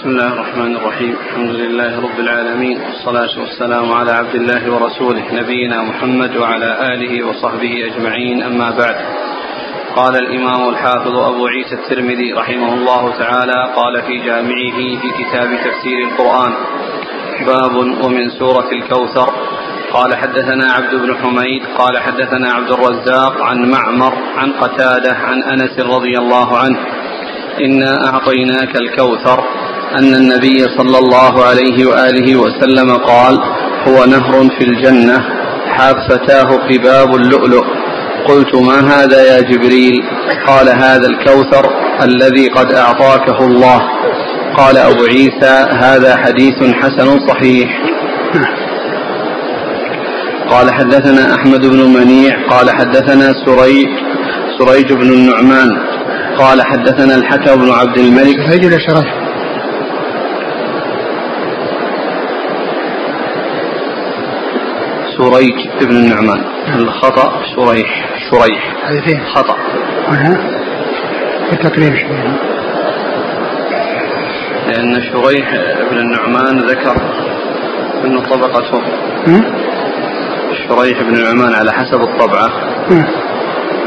بسم الله الرحمن الرحيم. الحمد لله رب العالمين والصلاة والسلام على عبد الله ورسوله نبينا محمد وعلى آله وصحبه أجمعين أما بعد. قال الإمام الحافظ أبو عيسى الترمذي رحمه الله تعالى قال في جامعه في كتاب تفسير القرآن باب ومن سورة الكوثر. قال حدثنا عبد بن حميد قال حدثنا عبد الرزاق عن معمر عن قتادة عن أنس رضي الله عنه إنا أعطيناك الكوثر. أن النبي صلى الله عليه وآله وسلم قال هو نهر في الجنة حافتاه قباب اللؤلؤ. قلت ما هذا يا جبريل؟ قال هذا الكوثر الذي قد أعطاكه الله. قال أبو عيسى هذا حديث حسن صحيح. قال حدثنا أحمد بن منيع قال حدثنا سريج سريج بن النعمان قال حدثنا الحكم بن عبد الملك. سريج شريح؟ سريج بن النعمان. الخطأ. شريح شريح. فين؟ خطأ. هنا؟ في التقريب شوي لأن شريح بن النعمان ذكر أنه طبقته شريح. بن النعمان على حسب الطبعة.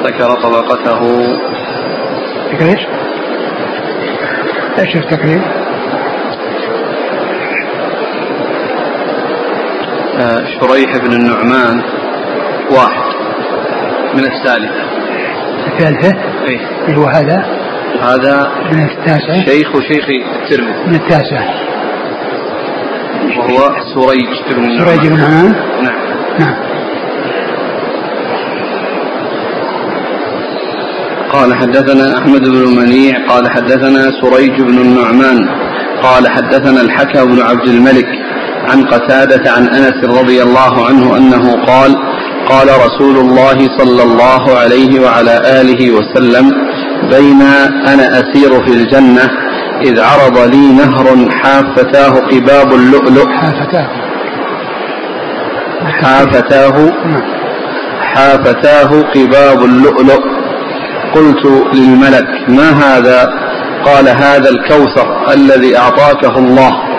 ذكر طبقته. ذكر إيش؟ إيش التقريب؟ شريح بن النعمان واحد من الثالثة. الثالثة؟ أي اللي هو هذا؟ هذا من التاسع؟ شيخ شيخ الترمذي. من التاسع. وهو سريج بن سريج بن نعم. نعم. قال حدثنا أحمد بن منيع قال حدثنا سريج بن النعمان قال حدثنا الحكم بن عبد الملك عن قتادة عن أنس رضي الله عنه أنه قال قال رسول الله صلى الله عليه وعلى آله وسلم بين أنا أسير في الجنة إذ عرض لي نهر حافتاه قباب اللؤلؤ. حافتاه. حافتاه. حافتاه قباب اللؤلؤ. قلت للملك ما هذا؟ قال هذا الكوثر الذي أعطاكه الله.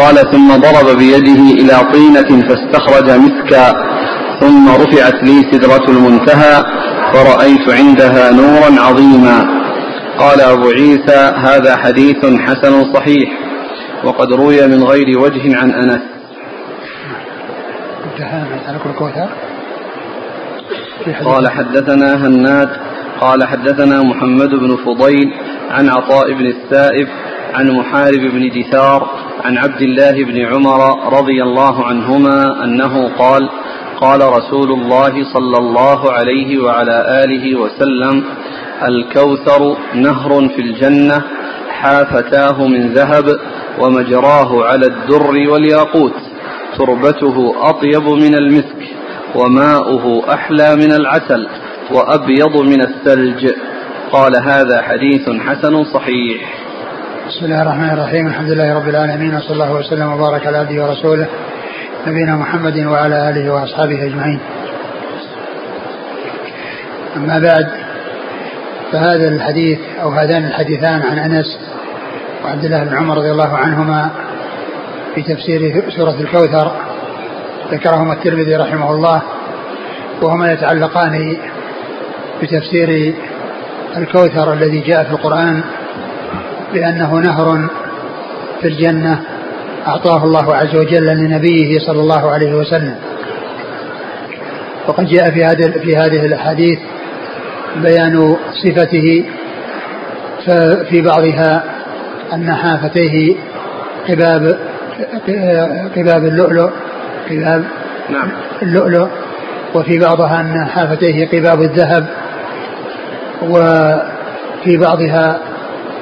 قال ثم ضرب بيده إلى طينة فاستخرج مسكا ثم رفعت لي سدرة المنتهى فرأيت عندها نورا عظيما. قال أبو عيسى هذا حديث حسن صحيح وقد روي من غير وجه عن أنس. قال حدثنا هناد قال حدثنا محمد بن فضيل عن عطاء بن السائب عن محارب بن دثار عن عبد الله بن عمر رضي الله عنهما أنه قال قال رسول الله صلى الله عليه وعلى آله وسلم الكوثر نهر في الجنة حافتاه من ذهب ومجراه على الدر والياقوت تربته أطيب من المسك وماؤه أحلى من العسل وأبيض من الثلج. قال هذا حديث حسن صحيح. بسم الله الرحمن الرحيم. الحمد لله رب العالمين وصلى الله وسلم وبارك على عبده ورسوله نبينا محمد وعلى آله وأصحابه أجمعين. أما بعد فهذا الحديث أو هذان الحديثان عن أنس وعبد الله بن عمر رضي الله عنهما في تفسير سورة الكوثر ذكرهما الترمذي رحمه الله وهما يتعلقان بتفسير الكوثر الذي جاء في القرآن بأنه نهر في الجنة أعطاه الله عز وجل لنبيه صلى الله عليه وسلم. وقد جاء في هذه في هذه الأحاديث بيان صفته ففي بعضها أن حافتيه قباب قباب اللؤلؤ قباب نعم. اللؤلؤ وفي بعضها أن حافتيه قباب الذهب. وفي بعضها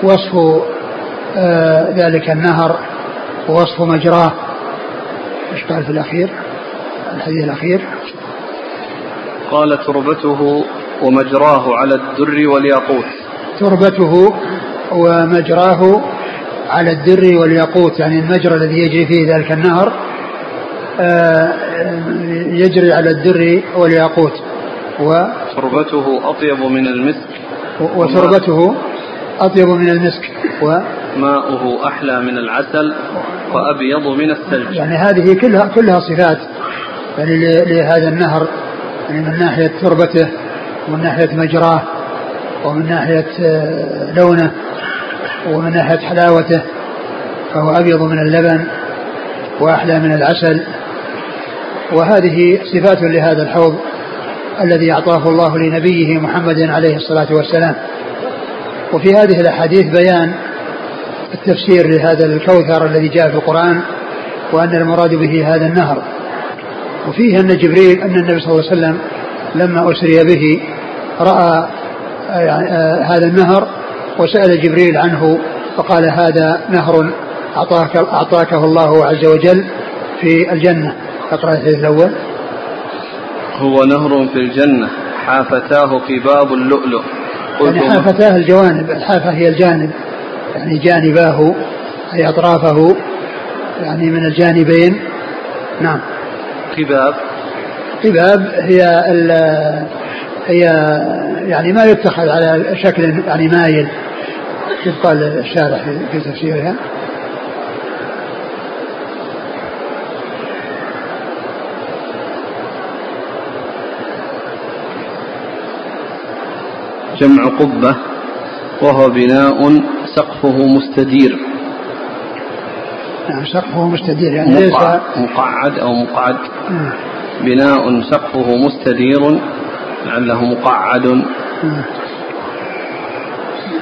وصف آه ذلك النهر ووصف مجراه. إيش قال في الأخير؟ الحديث الأخير. قال تربته ومجراه على الدر والياقوت. تربته ومجراه على الدر والياقوت يعني المجرى الذي يجري فيه ذلك النهر آه يجري على الدر والياقوت. و تربته أطيب من المسك. وتربته أطيب من المسك. و ماؤه أحلى من العسل وأبيض من الثلج. يعني هذه كلها كلها صفات. يعني لهذا النهر. يعني من ناحية تربته ومن ناحية مجراه ومن ناحية آه، لونه ومن ناحية حلاوته فهو أبيض من اللبن وأحلى من العسل. وهذه صفات لهذا الحوض. الذي أعطاه الله لنبيه محمد عليه الصلاة والسلام. وفي هذه الأحاديث بيان التفسير لهذا الكوثر الذي جاء في القرآن وأن المراد به هذا النهر. وفيه أن جبريل أن النبي صلى الله عليه وسلم لما أسري به رأى يعني هذا النهر وسأل جبريل عنه فقال هذا نهر أعطاك أعطاكه الله عز وجل في الجنة. اقرأ الحديث الأول. هو نهر في الجنة. حافتاه قباب اللؤلؤ. يعني حافتاه الجوانب. الحافة هي الجانب. يعني جانباه أي أطرافه يعني من الجانبين. نعم. قباب قباب هي ال هي يعني ما يتخذ على شكل يعني مايل. كيف قال الشارح في تفسيرها. جمع قبة وهو بناء سقفه مستدير. نعم سقفه مستدير يعني ليس مقعد أو مقعد. بناء سقفه مستدير لعله مقعد.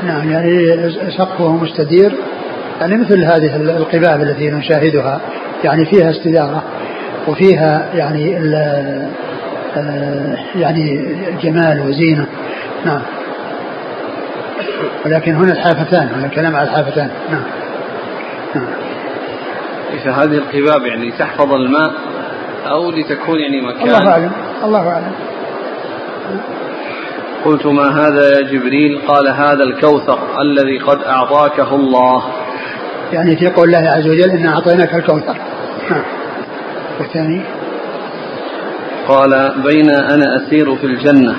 نعم يعني سقفه مستدير يعني مثل هذه القباب التي نشاهدها يعني فيها استدارة وفيها يعني يعني جمال وزينة. نعم. ولكن هنا الحافتان هنا الكلام على الحافتان. نعم. نعم. فهذه القباب يعني تحفظ الماء أو لتكون يعني مكان. الله أعلم. الله أعلم. قلت ما هذا يا جبريل؟ قال هذا الكوثر الذي قد أعطاكه الله. يعني في قول الله عز وجل إنا أعطيناك الكوثر. نعم. والثاني؟ قال بين أنا أسير في الجنة.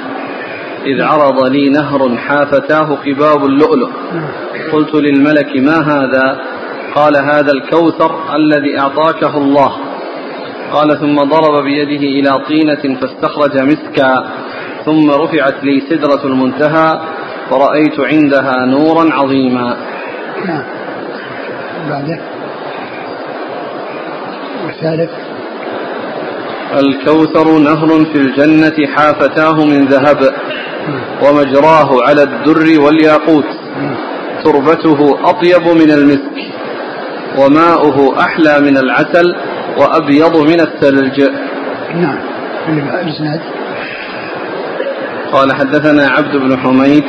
إذ عرض لي نهر حافتاه قباب اللؤلؤ. قلت للملك ما هذا؟ قال هذا الكوثر الذي أعطاكه الله. قال ثم ضرب بيده إلى طينة فاستخرج مسكا. ثم رفعت لي سدرة المنتهى ورأيت عندها نورا عظيما. نعم. والثالث. الكوثر نهر في الجنة حافتاه من ذهب ومجراه على الدر والياقوت. تربته أطيب من المسك وماؤه أحلى من العسل وأبيض من الثلج. نعم. الإسناد. قال حدثنا عبد بن حميد.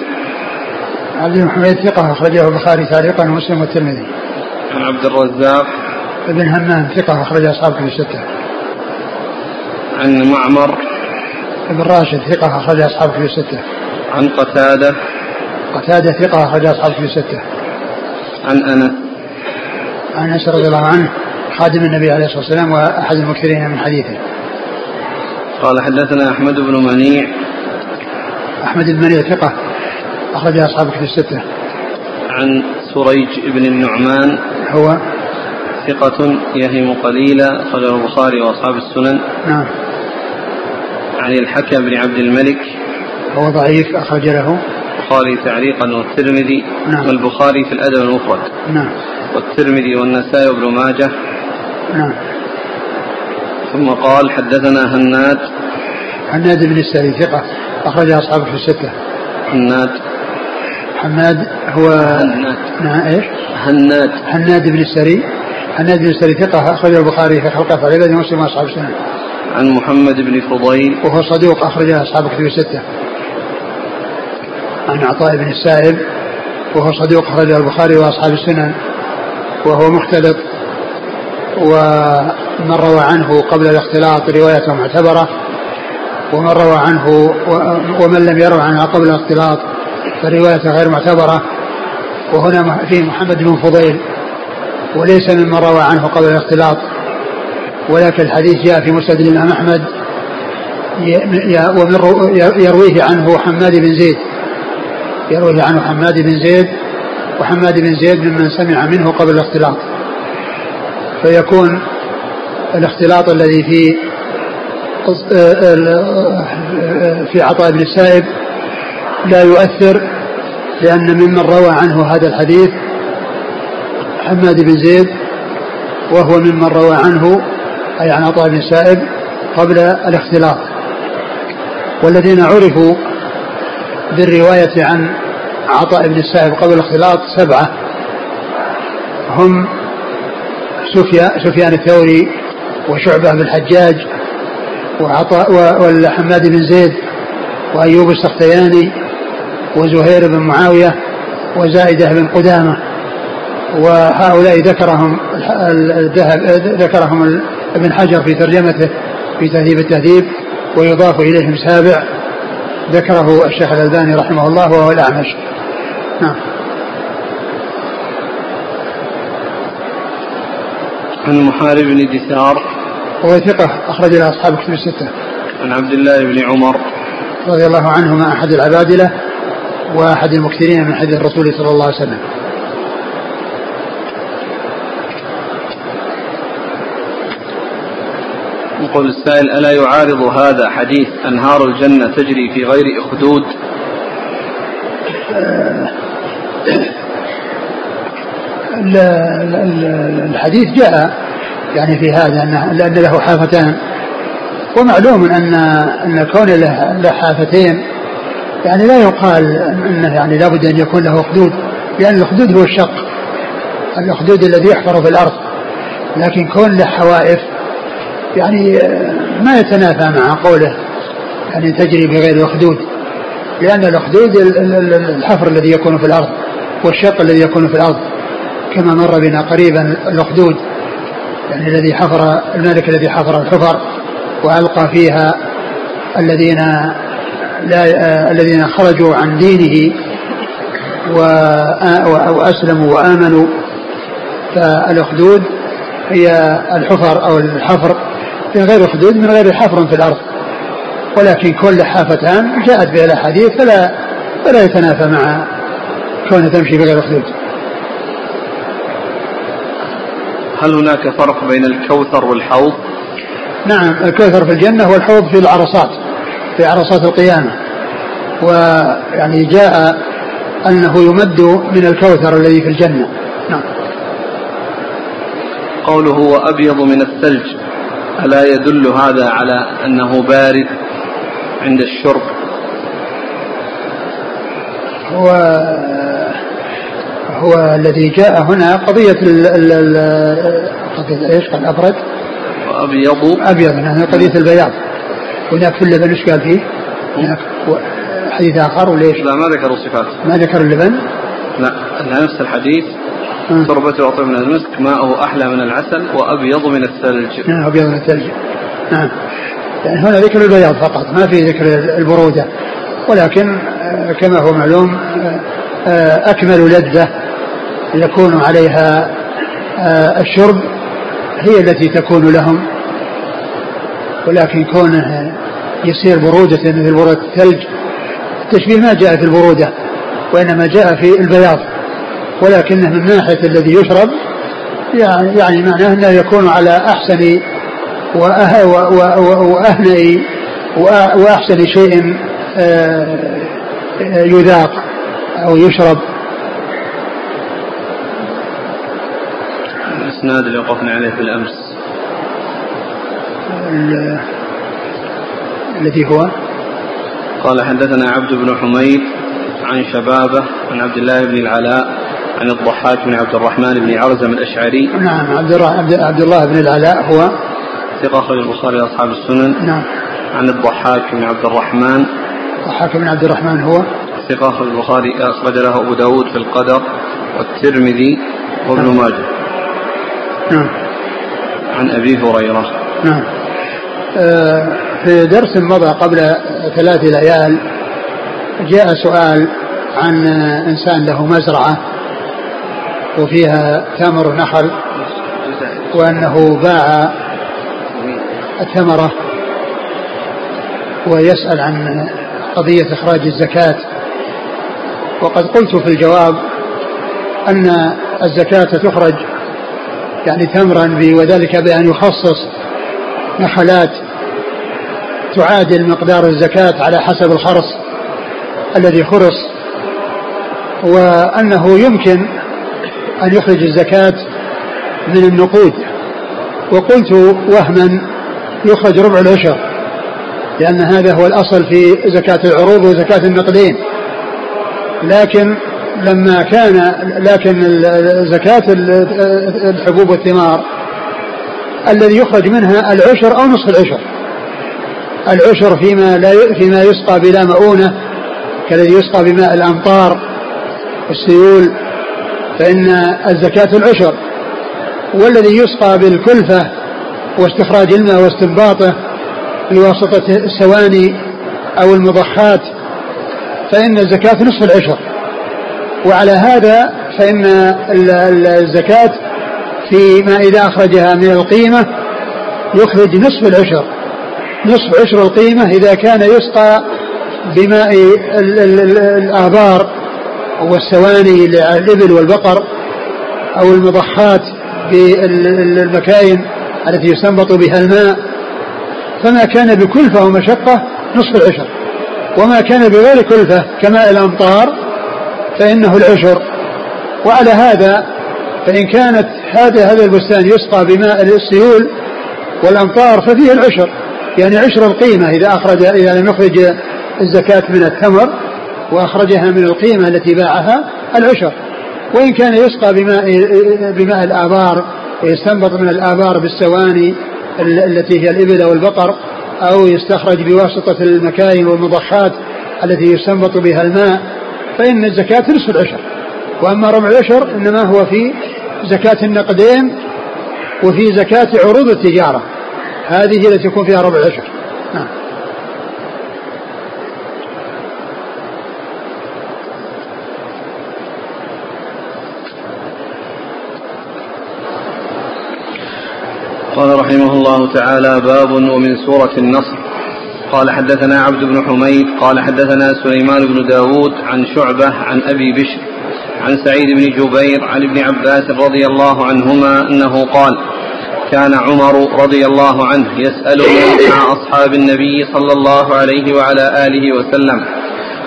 عبد بن حميد ثقة أخرجه البخاري تعليقا ومسلم والترمذي. عن عبد الرزاق. ابن همام ثقة أخرج أصحاب كتب الستة. عن معمر ابن راشد ثقة أخرج أصحاب كتب الستة. عن قتادة قتادة ثقة أخرج أصحاب كتب الستة. عن أنس عن أنس رضي الله عنه خادم النبي عليه الصلاة والسلام وأحد المكثرين من حديثه. قال حدثنا أحمد بن منيع. أحمد بن منيع ثقة أخرج أصحاب كتب الستة. عن سريج بن النعمان. هو؟ ثقة يهم قليلا أخرجه البخاري وأصحاب السنن. نعم. عن الحكم بن عبد الملك. هو ضعيف أخرج له البخاري تعليقا والترمذي نعم. والبخاري في الأدب المفرد. نعم. والترمذي والنسائي وابن ماجه. نعم. ثم قال حدثنا هناد. هناد بن السري ثقة أخرج أصحابه في الستة. هناد. حماد هو هناد. نعم إيش؟ هناد. هناد بن السري. هناد بن السري ثقة أخرج البخاري في خلق أفعال عباده ومسلم وأصحاب السنة. عن محمد بن فضيل. وهو صدوق أخرج أصحاب كتب الستة. عن عطاء بن السائب وهو صدوق أخرج البخاري وأصحاب السنن وهو مختلط ومن روى عنه قبل الاختلاط روايته معتبرة ومن روى عنه ومن لم يروى عنه قبل الاختلاط فروايته غير معتبرة وهنا في محمد بن فضيل وليس ممن روى عنه قبل الاختلاط ولكن الحديث جاء في مسند الإمام أحمد ومن يرويه عنه حماد بن زيد يرويه عنه حماد بن زيد وحماد بن زيد ممن سمع منه قبل الاختلاط. فيكون الاختلاط الذي في في عطاء بن السائب لا يؤثر لأن ممن روى عنه هذا الحديث حماد بن زيد وهو ممن روى عنه أي عن عطاء بن السائب قبل الاختلاط. والذين عرفوا بالرواية عن عطاء بن السائب قبل الاختلاط سبعة. هم سفيان الثوري وشعبة بن الحجاج وعطاء وحماد بن زيد وأيوب السختياني وزهير بن معاوية وزائدة بن قدامة. وهؤلاء ذكرهم الذهب ذكرهم ابن حجر في ترجمته في تهذيب التهذيب ويضاف إليهم سابع ذكره الشيخ الألباني رحمه الله وهو الأعمش. نعم. عن محارب بن دثار وهو ثقة أخرج له أصحاب كتب الستة. عن عبد الله بن عمر. رضي الله عنهما أحد العبادلة وأحد المكثرين من حديث الرسول صلى الله عليه وسلم. يقول السائل ألا يعارض هذا حديث أنهار الجنة تجري في غير أخدود؟ الحديث جاء يعني في هذا أن له حافتان. ومعلوم أن أن كون له حافتين يعني لا يقال أنه يعني لابد أن يكون له أخدود لأن الأخدود هو الشق. الأخدود الذي يحفر في الأرض. لكن كون له حوائف يعني ما يتنافى مع قوله يعني تجري بغير أخدود لأن الأخدود الحفر الذي يكون في الأرض والشق الذي يكون في الأرض كما مر بنا قريبا الأخدود يعني الذي حفر الملك الذي حفر الحفر وألقى فيها الذين لا الذين خرجوا عن دينه وأسلموا وآمنوا. فالأخدود هي الحفر أو الحفر من غير أخدود من غير حفر في الأرض. ولكن كل حافتان جاءت بها الأحاديث فلا فلا يتنافى مع كونها تمشي بغير أخدود هل هناك فرق بين الكوثر والحوض؟ نعم الكوثر في الجنة والحوض في العرصات في عرصات القيامة. ويعني جاء أنه يمد من الكوثر الذي في الجنة. نعم. قوله وأبيض من الثلج. ألا يدل هذا على أنه بارد عند الشرب؟ هو هو الذي جاء هنا قضية ال ال قضية إيش؟ قال أبرد. وأبيض. أبيض يعني قضية البياض. هناك في اللبن إيش قال فيه؟ هناك حديث آخر وليش؟ لا ما ذكروا صفات ما ذكر اللبن؟ لا نفس الحديث. تربته أطيب من المسك ماءه أحلى من العسل وأبيض من الثلج. نعم أبيض من الثلج. نعم. يعني هنا ذكر البياض فقط ما في ذكر البرودة. ولكن كما هو معلوم أكمل لذة يكون عليها الشرب هي التي تكون لهم. ولكن كونه يصير برودة مثل برودة الثلج التشبيه ما جاء في البرودة وإنما جاء في البياض. ولكنه من ناحية الذي يشرب يعني, يعني معناه أنه يكون على أحسن وأهنئ وأحسن شيء آه، يذاق أو يشرب. الإسناد اللي وقفنا عليه في الأمس. الذي هو؟ قال حدثنا عبد بن حميد عن شبابه عن عبد الله بن العلاء عن الضحاك بن عبد الرحمن بن عرزم الأشعري. نعم عبد عبد الله بن العلاء هو. ثقة أخرج البخاري أصحاب السنن. نعم. عن الضحاك بن عبد الرحمن. الضحاك بن عبد الرحمن هو. ثقة أخرج البخاري أخرج له أبو داود في القدر والترمذي وابن نعم. ماجه. نعم. عن أبي هريرة. نعم. آه في درس مضى قبل ثلاث ليال جاء سؤال عن إنسان له مزرعة. وفيها تمر نخل وأنه باع الثمرة ويسأل عن قضية إخراج الزكاة. وقد قلت في الجواب أن الزكاة تخرج يعني تمرا وذلك بأن يخصص نخلات تعادل مقدار الزكاة على حسب الخرص الذي خرص وأنه يمكن أن يخرج الزكاة من النقود. وقلت وهما يخرج ربع العشر لأن هذا هو الأصل في زكاة العروض وزكاة النقدين. لكن لما كان لكن زكاة الحبوب والثمار الذي يخرج منها العشر أو نصف العشر. العشر فيما لا فيما يسقى بلا مؤونة كالذي يسقى بماء الأمطار والسيول فإن الزكاة العشر والذي يسقى بالكلفة واستخراج الماء واستنباطه بواسطة السواني أو المضخات فإن الزكاة نصف العشر. وعلى هذا فإن الزكاة فيما إذا أخرجها من القيمة يخرج نصف العشر. نصف عشر القيمة إذا كان يسقى بماء الآبار والسواني للإبل والبقر أو المضخات بالمكاين التي يستنبط بها الماء. فما كان بكلفة ومشقة نصف العشر. وما كان بغير كلفة كماء الأمطار فإنه العشر. وعلى هذا فإن كانت هذا هذا البستان يسقى بماء السيول والأمطار ففيه العشر. يعني عشر القيمة إذا أخرج إذا لم يخرج الزكاة من التمر. وأخرجها من القيمة التي باعها العشر. وإن كان يسقى بماء بماء الآبار يستنبط من الآبار بالسواني التي هي الإبل أو البقر أو يستخرج بواسطة المكاين والمضخات التي يستنبط بها الماء فإن الزكاة نصف العشر. وأما ربع العشر إنما هو في زكاة النقدين وفي زكاة عروض التجارة. هذه التي يكون فيها ربع العشر نعم قال رحمه الله تعالى باب ومن سورة النصر. قال حدثنا عبد بن حميد قال حدثنا سليمان بن داود عن شعبة عن أبي بشر عن سعيد بن جبير عن ابن عباس رضي الله عنهما أنه قال كان عمر رضي الله عنه يسأله مع أصحاب النبي صلى الله عليه وعلى آله وسلم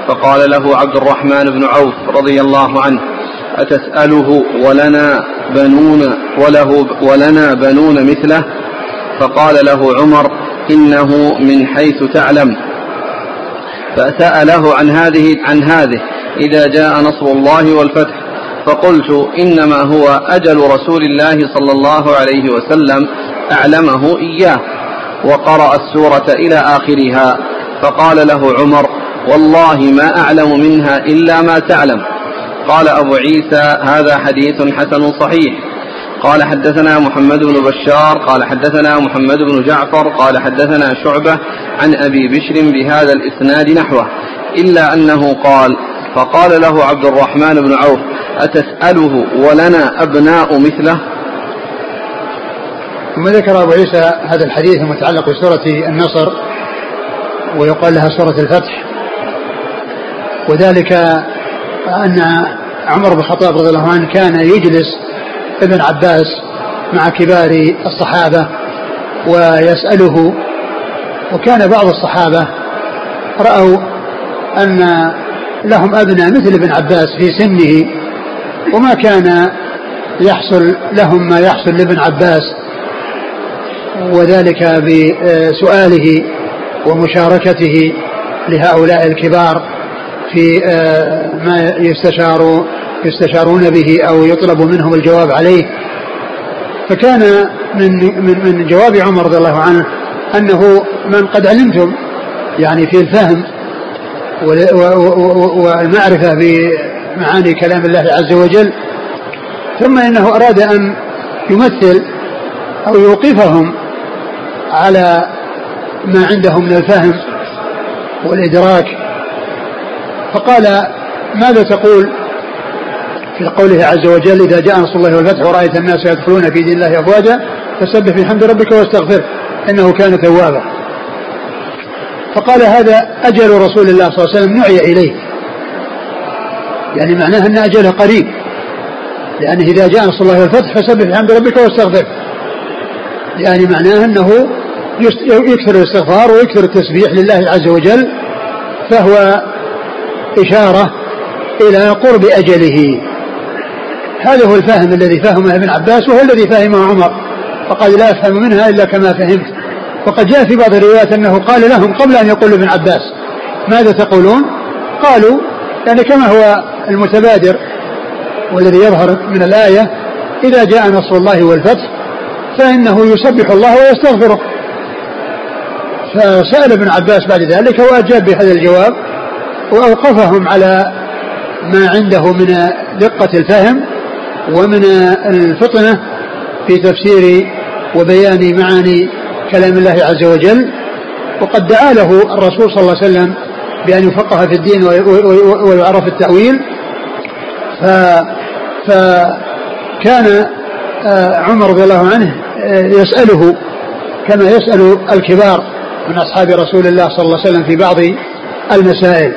فقال له عبد الرحمن بن عوف رضي الله عنه أتسأله ولنا بنون وله ولنا بنون مثله؟ فقال له عمر إنه من حيث تعلم. فسأله عن هذه عن هذه إذا جاء نصر الله والفتح. فقلت إنما هو أجل رسول الله صلى الله عليه وسلم أعلمه إياه وقرأ السورة إلى آخرها. فقال له عمر والله ما أعلم منها إلا ما تعلم. قال أبو عيسى هذا حديث حسن صحيح. قال حدثنا محمد بن بشار قال حدثنا محمد بن جعفر قال حدثنا شعبة عن أبي بشر بهذا الإسناد نحوه. إلا أنه قال فقال له عبد الرحمن بن عوف أتسأله ولنا أبناء مثله؟ ثم ذكر أبو عيسى هذا الحديث المتعلق بسورة النصر ويقال لها سورة الفتح. وذلك أن عمر بن الخطاب رضي الله عنه كان يجلس ابن عباس مع كبار الصحابة ويسأله وكان بعض الصحابة رأوا أن لهم أبناء مثل ابن عباس في سنه وما كان يحصل لهم ما يحصل لابن عباس وذلك بسؤاله ومشاركته لهؤلاء الكبار. في آه، ما يستشار يستشارون به أو يطلب منهم الجواب عليه. فكان من من من جواب عمر رضي الله عنه أنه من قد علمتم يعني في الفهم والمعرفة بمعاني كلام الله عز وجل ثم إنه أراد أن يمثل أو يوقفهم على ما عندهم من الفهم والإدراك فقال ماذا تقول؟ في قوله عز وجل إذا جاء نصر الله والفتح ورأيت الناس يدخلون في دين الله أفواجا فسبح بحمد ربك واستغفره إنه كان توابا. فقال هذا أجل رسول الله صلى الله عليه وسلم نعي إليه. يعني معناه أن أجله قريب لأنه إذا جاء نصر الله والفتح فسبح بحمد ربك واستغفر يعني معناه أنه يكثر الاستغفار ويكثر التسبيح لله عز وجل فهو إشارة إلى قرب أجله. هذا هو الفهم الذي فهمه ابن عباس وهو الذي فهمه عمر فقال لا أفهم منها إلا كما فهمت. وقد جاء في بعض الروايات أنه قال لهم قبل أن يقول ابن عباس ماذا تقولون؟ قالوا يعني كما هو المتبادر والذي يظهر من الآية إذا جاء نصر الله والفتح فإنه يسبح الله ويستغفره. فسأل ابن عباس بعد ذلك وأجاب بهذا الجواب وأوقفهم على ما عنده من دقة الفهم ومن الفطنة في تفسير وبيان معاني كلام الله عز وجل. وقد دعا له الرسول صلى الله عليه وسلم بأن يفقه في الدين ويعرف التأويل. ف فكان آه، عمر رضي الله عنه آه، يسأله كما يسأل الكبار من أصحاب رسول الله صلى الله عليه وسلم في بعض المسائل.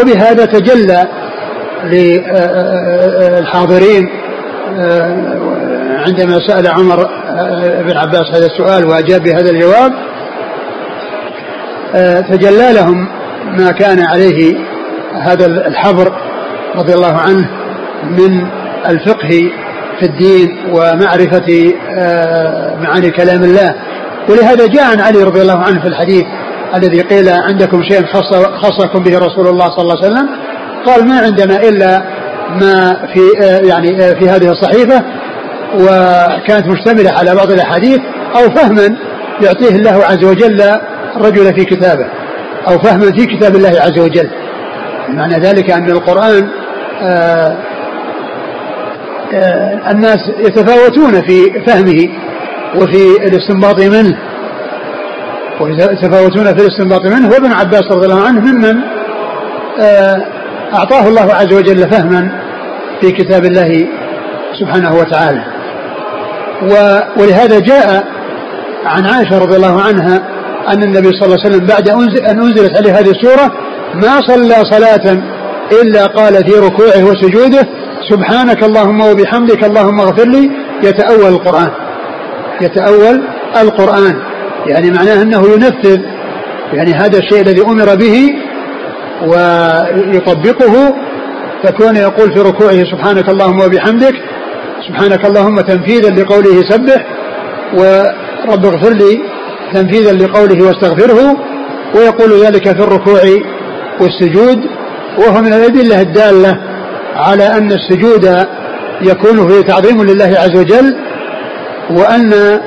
وبهذا تجلى للحاضرين آه، عندما سأل عمر بن عباس هذا السؤال وأجاب بهذا الجواب تجلى لهم ما كان عليه هذا الحبر رضي الله عنه من الفقه في الدين ومعرفة آه، معاني كلام الله. ولهذا جاء عن علي رضي الله عنه في الحديث الذي قيل عندكم شيء خص خصكم به رسول الله صلى الله عليه وسلم؟ قال ما عندنا إلا ما في آه، يعني آه، في هذه الصحيفة وكانت مشتملة على بعض الأحاديث أو فهما يعطيه الله عز وجل الرجل في كتابه أو فهما في كتاب الله عز وجل. معنى ذلك أن القرآن آآ آآ الناس يتفاوتون في فهمه وفي الاستنباط منه. ويتفاوتون في الاستنباط منه وابن عباس رضي الله عنه ممن أعطاه الله عز وجل فهما في كتاب الله سبحانه وتعالى. ولهذا جاء عن عائشة رضي الله عنها أن النبي صلى الله عليه وسلم بعد أن أنزلت عليه هذه السورة ما صلى صلاة إلا قال في ركوعه وسجوده سبحانك اللهم وبحمدك اللهم اغفر لي. يتأول القرآن. يتأول القرآن. يعني معناه أنه ينفذ يعني هذا الشيء الذي أمر به ويطبقه فكون يقول في ركوعه سبحانك اللهم وبحمدك سبحانك اللهم تنفيذا لقوله سبح ورب اغفر لي تنفيذا لقوله واستغفره ويقول ذلك في الركوع والسجود وهو من الأدلة الدالة على أن السجود يكون فيه تعظيم لله عز وجل وأن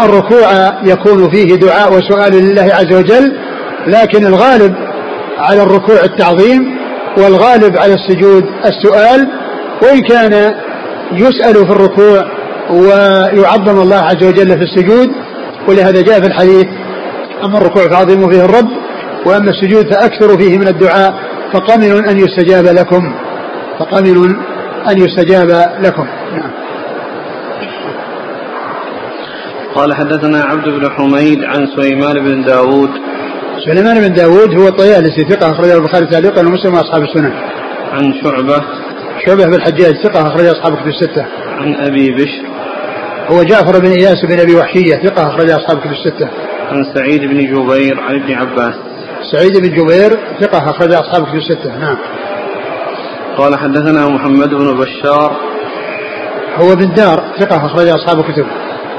الركوع يكون فيه دعاء وسؤال لله عز وجل لكن الغالب على الركوع التعظيم والغالب على السجود السؤال وإن كان يسأل في الركوع ويعظم الله عز وجل في السجود ولهذا جاء في الحديث أما الركوع فعظموا فيه الرب وأما السجود فأكثروا فيه من الدعاء فقمن أن يستجاب لكم فقمن أن يستجاب لكم. نعم. قال حدثنا عبد بن حميد عن سليمان بن داود سليمان بن داود هو الطيالسي ثقة أخرجه البخاري تعليقا ومسلم وأصحاب السنن عن شعبة شعبة بن الحجاج ثقة أخرج أصحاب كتب الستة عن أبي بشر هو جعفر بن إياس بن أبي وحشية ثقة أخرج أصحاب كتب الستة. عن سعيد بن جبير عن ابن عباس. سعيد بن جبير ثقة أخرج أصحاب كتب الستة نعم. قال حدثنا محمد بن بشار هو بن دار ثقة أخرج أصحاب الكتب.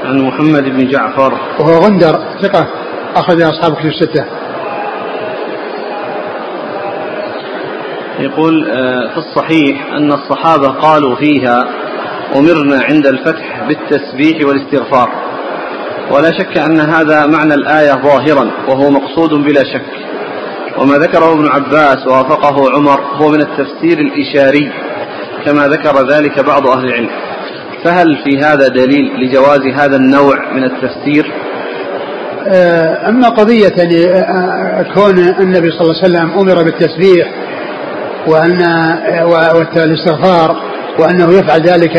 عن محمد بن جعفر. وهو غندر ثقة أخرج أصحاب كتب الستة. يقول آه، في الصحيح أن الصحابة قالوا فيها أمرنا عند الفتح بالتسبيح والاستغفار. ولا شك أن هذا معنى الآية ظاهرا وهو مقصود بلا شك. وما ذكره ابن عباس ووافقه عمر هو من التفسير الإشاري كما ذكر ذلك بعض أهل العلم. فهل في هذا دليل لجواز هذا النوع من التفسير؟ آه، أما قضية آه، كون النبي صلى الله عليه وسلم أمر بالتسبيح وأن آه، والاستغفار وأنه يفعل ذلك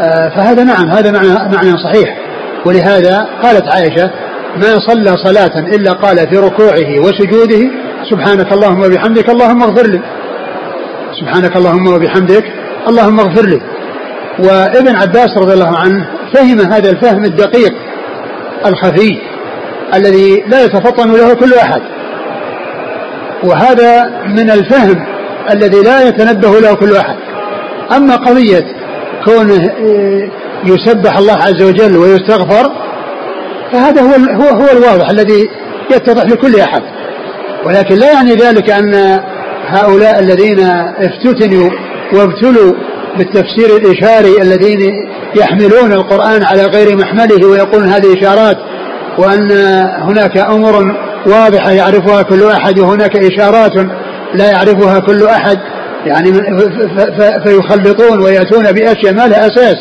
آه، فهذا نعم هذا معنى, معنى صحيح. ولهذا قالت عائشة ما صلى صلاة إلا قال في ركوعه وسجوده سبحانك اللهم وبحمدك اللهم اغفر لي. سبحانك اللهم وبحمدك اللهم اغفر لي. وابن عباس رضي الله عنه فهم هذا الفهم الدقيق الخفي الذي لا يتفطن له كل أحد. وهذا من الفهم الذي لا يتنبه له كل أحد. أما قضية كونه يسبح الله عز وجل ويستغفر فهذا هو هو هو الواضح الذي يتضح لكل أحد. ولكن لا يعني ذلك أن هؤلاء الذين افتتنوا وابتلوا بالتفسير الإشاري الذين يحملون القرآن على غير محمله ويقولون هذه إشارات وأن هناك امور واضحه يعرفها كل أحد وهناك إشارات لا يعرفها كل أحد يعني فيخلطون ويأتون بأشياء ما لها أساس.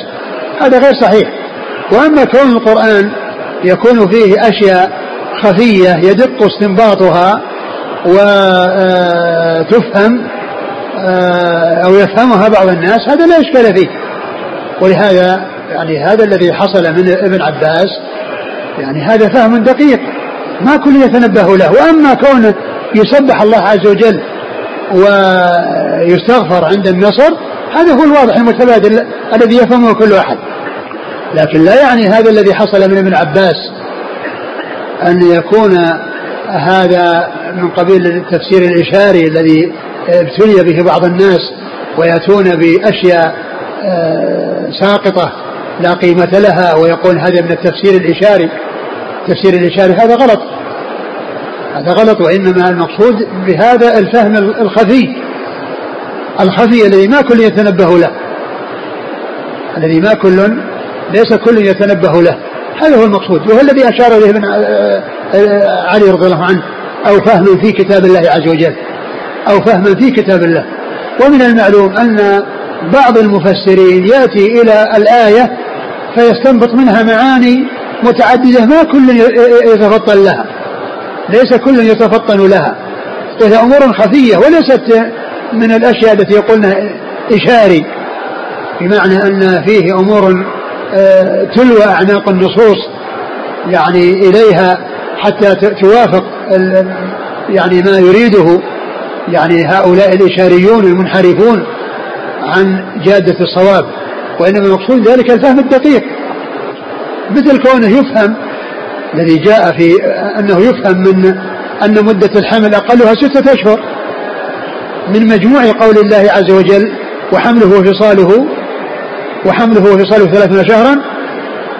هذا غير صحيح. وأما كون القرآن يكون فيه أشياء خفية يدق استنباطها وتفهم آه، أو يفهمها بعض الناس هذا لا إشكال فيه. ولهذا يعني هذا الذي حصل من ابن عباس يعني هذا فهم دقيق. ما كل يتنبه له. وأما كونه يسبح الله عز وجل ويستغفر عند النصر هذا هو الواضح المتبادل الذي يفهمه كل أحد. لكن لا يعني هذا الذي حصل من ابن عباس أن يكون هذا من قبيل التفسير الإشاري الذي ابتلي به بعض الناس ويأتون بأشياء آه، ساقطة لا قيمة لها ويقول هذا من التفسير الإشاري. التفسير الإشاري هذا غلط. هذا غلط وإنما المقصود بهذا الفهم الخفي. الخفي الذي ما كل يتنبه له. الذي ما كل ليس كل يتنبه له. هذا هو المقصود وهو الذي أشار إليه ابن آه، آه، علي رضي الله عنه أو فهم في كتاب الله عز وجل. أو فهم في كتاب الله. ومن المعلوم أن بعض المفسرين يأتي إلى الآية فيستنبط منها معاني متعددة ما كل يتفطن لها. ليس كل يتفطن لها. وهي أمور خفية وليست من الأشياء التي يقولنا إشاري. بمعنى أن فيه أمور آه، تلوى أعناق النصوص يعني إليها حتى توافق يعني ما يريده. يعني هؤلاء الإشاريون المنحرفون عن جادة الصواب وإنما المقصود ذلك الفهم الدقيق. مثل كونه يفهم الذي جاء في أنه يفهم من أن مدة الحمل أقلها ستة أشهر من مجموع قول الله عز وجل وحمله وفصاله وحمله وفصاله ثلاثون شهرا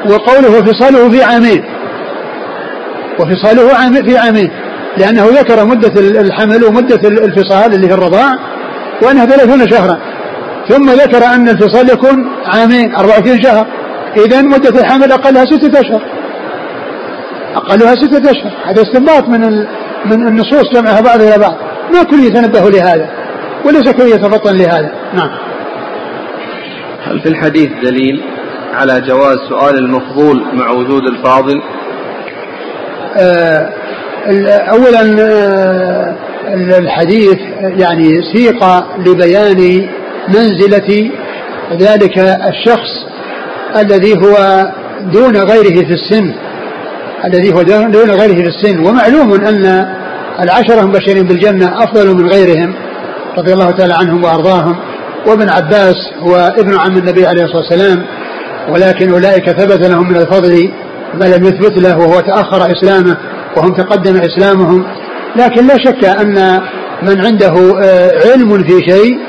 وقوله وفصاله في عامين وفصاله في عامين. لأنه ذكر مدة الحمل ومدة الفصال اللي هي الرضاع وأنها ثلاثون شهرا. ثم ذكر أن الفصال يكون عامين 24 شهر. إذا مدة الحمل أقلها ستة أشهر. أقلها ستة أشهر. هذا استنباط من من النصوص جمعها بعض إلى بعض. ما كل يتنبه لهذا وليس كل يتفطن لهذا. نعم. هل في الحديث دليل على جواز سؤال المفضول مع وجود الفاضل؟ آه أولا آه الحديث يعني سيق لبيان منزلة ذلك الشخص الذي هو دون غيره في السن الذي هو دون غيره في السن. ومعلوم أن العشرة المبشرين بالجنة أفضل من غيرهم رضي الله تعالى عنهم وأرضاهم. وابن عباس هو ابن عم النبي عليه الصلاة والسلام ولكن أولئك ثبت لهم من الفضل ما لم يثبت له وهو تأخر إسلامه. وهم تقدم إسلامهم لكن لا شك أن من عنده آه، علم في شيء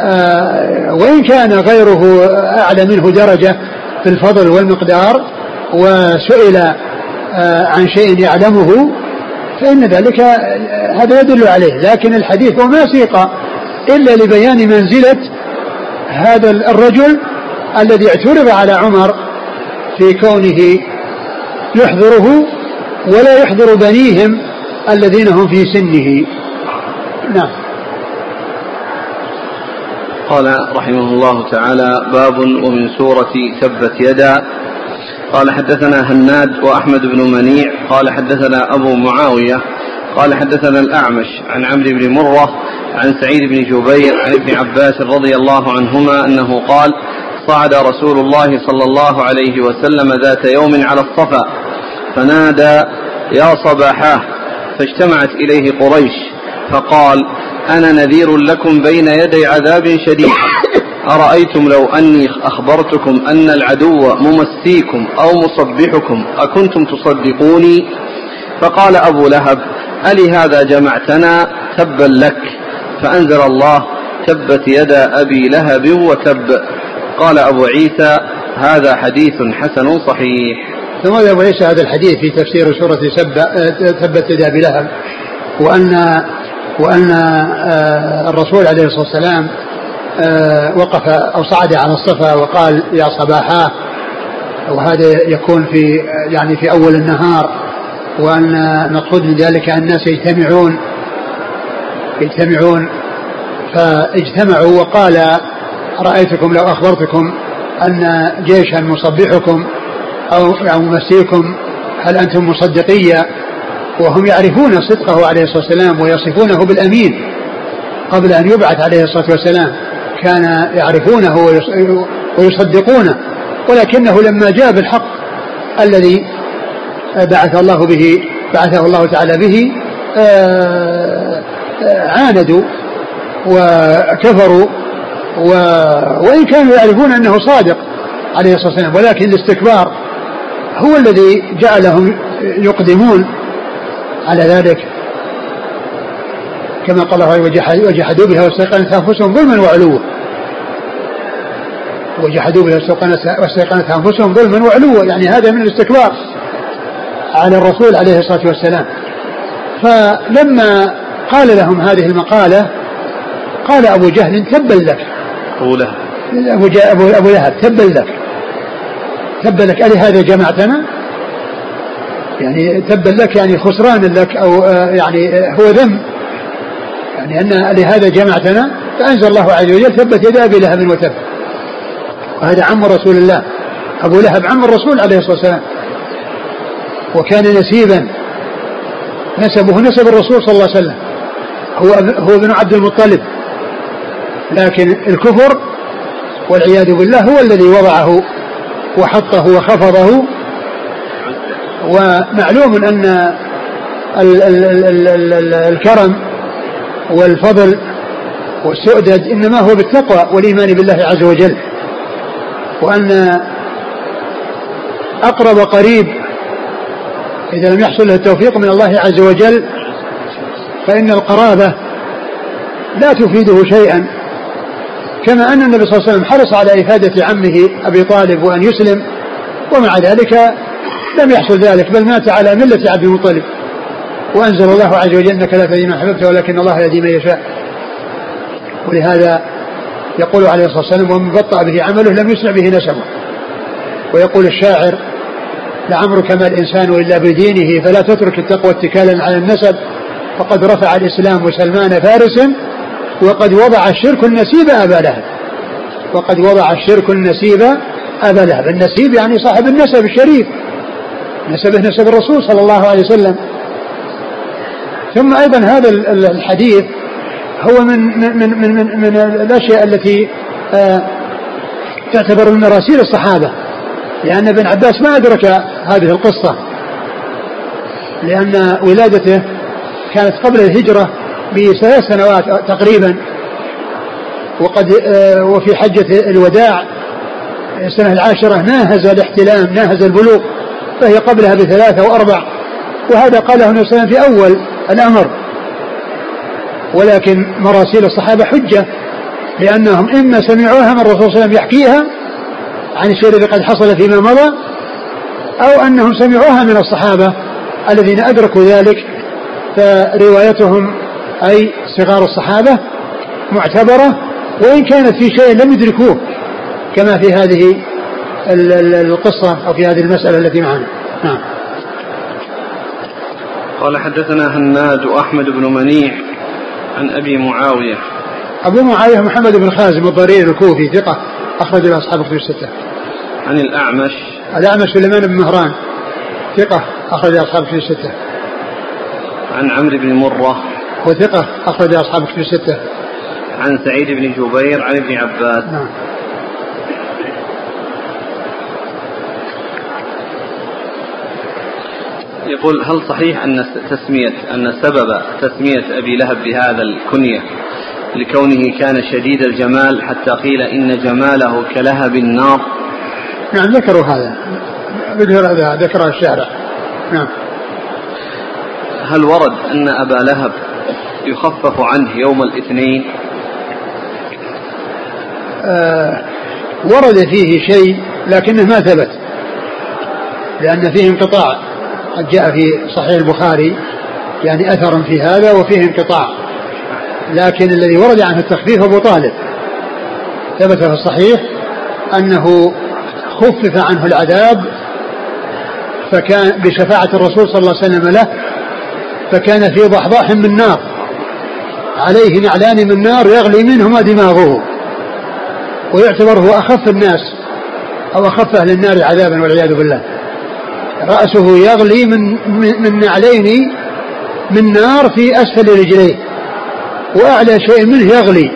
آه، وإن كان غيره أعلى منه درجة في الفضل والمقدار وسئل آه، عن شيء يعلمه فإن ذلك هذا يدل عليه. لكن الحديث هو ما سيق إلا لبيان منزلة هذا الرجل الذي اعترض على عمر في كونه يحضره ولا يحضر بنيهم الذين هم في سنه. نعم. قال رحمه الله تعالى باب ومن سورة تبت يدا. قال حدثنا هناد وأحمد بن منيع. قال حدثنا أبو معاوية. قال حدثنا الأعمش عن عمرو بن مرة عن سعيد بن جبير عن ابن عباس رضي الله عنهما أنه قال صعد رسول الله صلى الله عليه وسلم ذات يوم على الصفا فنادى يا صباحاه. فاجتمعت إليه قريش فقال أنا نذير لكم بين يدي عذاب شديد. أرأيتم لو أني أخبرتكم أن العدو ممسيكم أو مصبحكم أكنتم تصدقوني؟ فقال أبو لهب ألي هذا جمعتنا تبا لك؟ فأنزل الله تبت يدا أبي لهب وتب. قال أبو عيسى هذا حديث حسن صحيح. ثم أبو عيسى هذا الحديث في تفسير سورة سب تبت يدا أبي لهب وأن وأن آه، الرسول عليه الصلاة والسلام آه، وقف أو صعد على الصفا وقال يا صباحا. وهذا يكون في يعني في أول النهار. وأن المقصود من ذلك أن الناس يجتمعون يجتمعون. فاجتمعوا وقال رأيتكم لو أخبرتكم أن جيشا مصبحكم أو ممسيكم هل أنتم مصدقية؟ وهم يعرفون صدقه عليه الصلاة والسلام ويصفونه بالأمين. قبل أن يبعث عليه الصلاة والسلام كان يعرفونه ويصدقونه. ولكنه لما جاء بالحق الذي بعث الله به بعثه الله تعالى به آه، آه، عاندوا وكفروا و وإن كانوا يعرفون أنه صادق عليه الصلاة والسلام. ولكن الاستكبار هو الذي جعلهم يقدمون على ذلك. كما قال الله وجحدوا بها واستيقنت أنفسهم ظلما وعلوا. وجحدوا بها واستيقنت أنفسهم ظلما وعلوا. يعني هذا من الاستكبار على الرسول عليه الصلاة والسلام. فلما قال لهم هذه المقالة قال أبو جهل تبا لك. أبو لهب. ابو أبو لهب تبا لك. تبا لك الهذا جمعتنا يعني تبا لك يعني خسران لك أو آه، يعني آه، هو ذنب. يعني أن لهذا جمعتنا فأنزل الله عز وجل ثبت يد أبي لهب وتب. وهذا عم رسول الله. أبو لهب عم الرسول عليه الصلاة والسلام. وكان نسيبا. نسبه نسب الرسول صلى الله عليه وسلم. هو هو ابن عبد المطلب. لكن الكفر والعياذ بالله هو الذي وضعه. وحطه وخفضه. ومعلوم أن ال ال ال ال ال الكرم والفضل والسؤدد إنما هو بالتقوى والإيمان بالله عز وجل. وأن أقرب قريب إذا لم يحصل له التوفيق من الله عز وجل فإن القرابة لا تفيده شيئا. كما أن النبي صلى الله عليه وسلم حرص على إفادة عمه أبي طالب وأن يسلم ومع ذلك لم يحصل ذلك بل مات على ملة عبد المطلب. وأنزل الله عز وجل إنك لا تهدي من أحببت ولكن الله يهدي من يشاء. ولهذا يقول عليه الصلاة والسلام ومن بطأ به عمله لم يسرع به نسبه. ويقول الشاعر لعمرك ما الإنسان إلا بدينه فلا تترك التقوى اتكالا على النسب فقد رفع الإسلام سلمان فارس وقد وضع الشرك النسيب أبا لهب. وقد وضع الشرك النسيب أبا لهب. النسيب يعني صاحب النسب الشريف. نسبه نسب الرسول صلى الله عليه وسلم. ثم أيضا هذا الحديث هو من من من من, من الأشياء التي آه تعتبر من مراسيل الصحابة. لأن ابن عباس ما أدرك هذه القصة. لأن ولادته كانت قبل الهجرة بثلاث سنوات تقريبا. وقد آه وفي حجة الوداع السنة العاشرة ناهز الاحتلام ناهز البلوغ فهي قبلها بثلاثة وأربع. وهذا قاله النبي صلى في أول الأمر. ولكن مراسيل الصحابة حجة لأنهم إما سمعوها من الرسول صلى الله عليه وسلم يحكيها عن الشيء الذي قد حصل فيما مضى أو أنهم سمعوها من الصحابة الذين أدركوا ذلك فروايتهم أي صغار الصحابة معتبرة وإن كانت في شيء لم يدركوه كما في هذه القصة أو في هذه المسألة التي معنا. نعم. قال حدثنا هناد وأحمد بن منيع عن أبي معاوية. أبو معاوية محمد بن خازم الضرير الكوفي ثقة أخرج له أصحاب كتب الستة. عن الأعمش. الأعمش سليمان بن مهران ثقة أخرج أصحاب كتب الستة. عن عمرو بن مرة وثقة أخرج أصحاب كتب الستة. عن سعيد بن جبير عن ابن عباس. نعم. يقول هل صحيح أن تسمية أن سبب تسمية أبي لهب بهذا الكنية لكونه كان شديد الجمال حتى قيل إن جماله كلهب النار؟ نعم ذكروا هذا. ذكر هذا ذكر الشارع. نعم. هل ورد أن أبا لهب يخفف عنه يوم الاثنين. آه ورد فيه شيء لكنه ما ثبت لأن فيه انقطاع. قد جاء في صحيح البخاري يعني أثر في هذا وفيه انقطاع لكن الذي ورد عنه التخفيف أبو طالب. ثبت في الصحيح أنه خفف عنه العذاب فكان بشفاعة الرسول صلى الله عليه وسلم له فكان في ضحضاح من نار. عليه نعلان من نار يغلي منهما دماغه. ويعتبر هو أخف الناس أو أخف أهل النار عذابا والعياذ بالله. رأسه يغلي من من نعلين من نار في أسفل رجليه. وأعلى شيء منه يغلي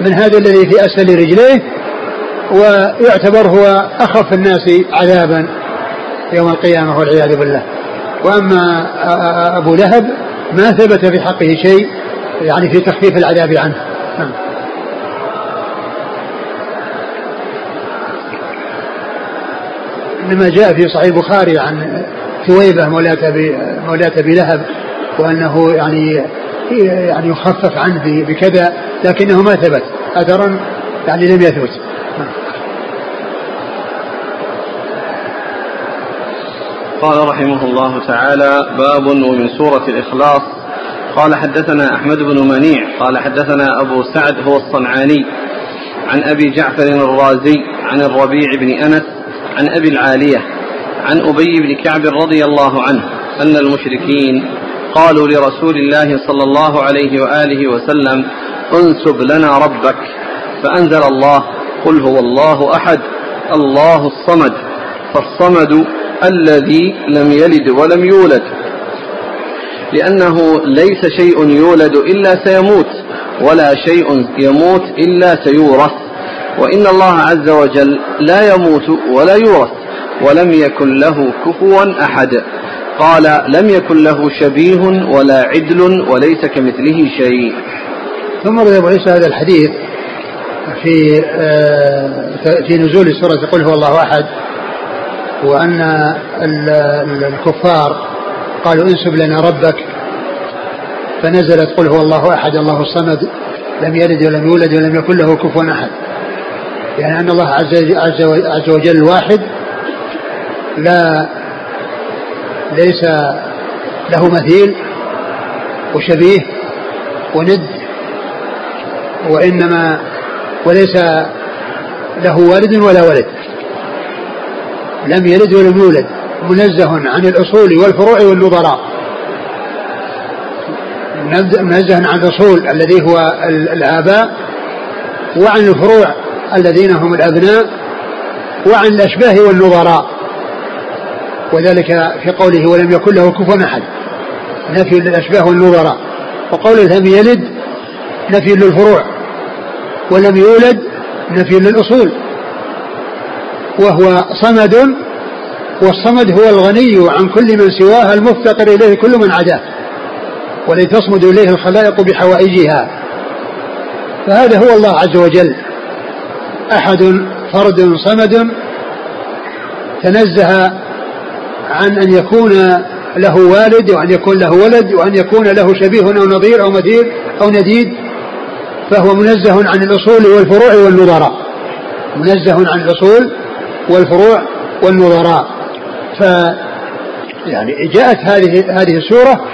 من هذا الذي في أسفل رجليه. ويعتبر هو أخف الناس عذابا يوم القيامة والعياذ بالله. وأما أبو لهب ما ثبت في حقه شيء يعني في تخفيف العذاب عنه. نعم. إنما جاء في صحيح البخاري عن ثويبة مولاة أبي مولاة أبي لهب وأنه يعني يعني يخفف عنه بكذا لكنه ما ثبت. أثرا يعني لم يثبت. قال رحمه الله تعالى باب ومن سورة الإخلاص قال حدثنا أحمد بن منيع قال حدثنا أبو سعد هو الصنعاني عن أبي جعفر الرازي عن الربيع بن أنس عن أبي العالية عن أبي بن كعب رضي الله عنه أن المشركين قالوا لرسول الله صلى الله عليه وآله وسلم انسب لنا ربك فأنزل الله قل هو الله أحد الله الصمد فالصمد الذي لم يلد ولم يولد. لأنه ليس شيء يولد إلا سيموت ولا شيء يموت إلا سيورث. وإن الله عز وجل لا يموت ولا يورث ولم يكن له كفوا أحد. قال لم يكن له شبيه ولا عدل وليس كمثله شيء. ثم روي ابو عيسى هذا الحديث في آه، في نزول سوره قل هو الله أحد. وأن الكفار قالوا انسب لنا ربك. فنزلت قل هو الله أحد الله الصمد. لم يلد ولم يولد ولم يكن له كفوا أحد. يعني أن الله عز عز وجل واحد لا ليس له مثيل وشبيه وند وإنما وليس له والد ولا ولد. لم يلد ولم يولد. منزه عن الأصول والفروع والنظراء. منزه عن الأصول الذي هو الآباء وعن الفروع الذين هم الأبناء وعن الأشباه والنظراء. وذلك في قوله ولم يكن له كفوا أحد. نفي للأشباه والنظراء. وقوله لم يلد نفي للفروع. ولم يولد نفي للأصول. وهو صمد والصمد هو الغني عن كل من سواه المفتقر إليه كل من عداه ولن تصمد إليه الخلائق بحوائجها. فهذا هو الله عز وجل. أحد فرد صمد تنزه عن أن يكون له والد وأن يكون له ولد وأن يكون له شبيه أو نظير أو مثير أو نديد فهو منزه عن الأصول والفروع والنظراء. منزه عن الأصول والفروع والنظراء. ف يعني جاءت هذه هذه السورة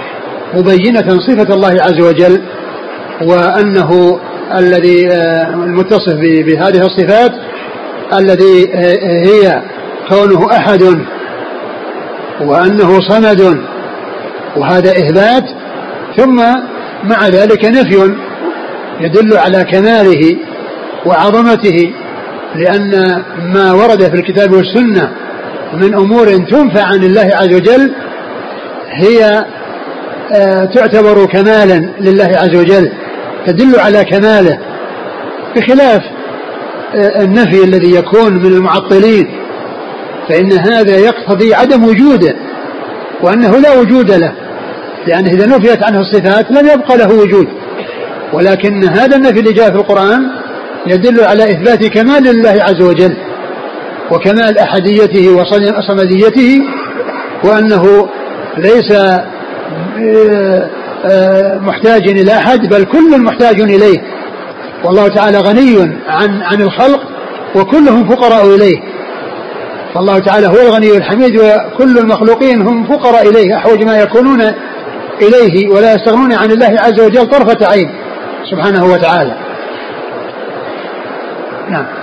مبينة صفة الله عز وجل وأنه الذي آه، المتصف بهذه الصفات الذي آه، هي كونه أحد وأنه صمد وهذا إثبات ثم مع ذلك نفي يدل على كماله وعظمته لأن ما ورد في الكتاب والسنة من أمور تنفع عن الله عز وجل هي آه، تعتبر كمالا لله عز وجل تدل على كماله بخلاف آه، النفي الذي يكون من المعطلين فإن هذا يقتضي عدم وجوده وأنه لا وجود له لأنه إذا نفيت عنه الصفات لم يبقى له وجود ولكن هذا النفي اللي جاء في القرآن يدل على إثبات كمال الله عز وجل. وكمال أحديته وصمديته وأنه ليس آه، آه، محتاج إلى أحد بل كل محتاج إليه. والله تعالى غني عن عن الخلق وكلهم فقراء إليه. فالله تعالى هو الغني الحميد وكل المخلوقين هم فقراء إليه. أحوج ما يكونون إليه ولا يستغنون عن الله عز وجل طرفة عين سبحانه وتعالى. نعم.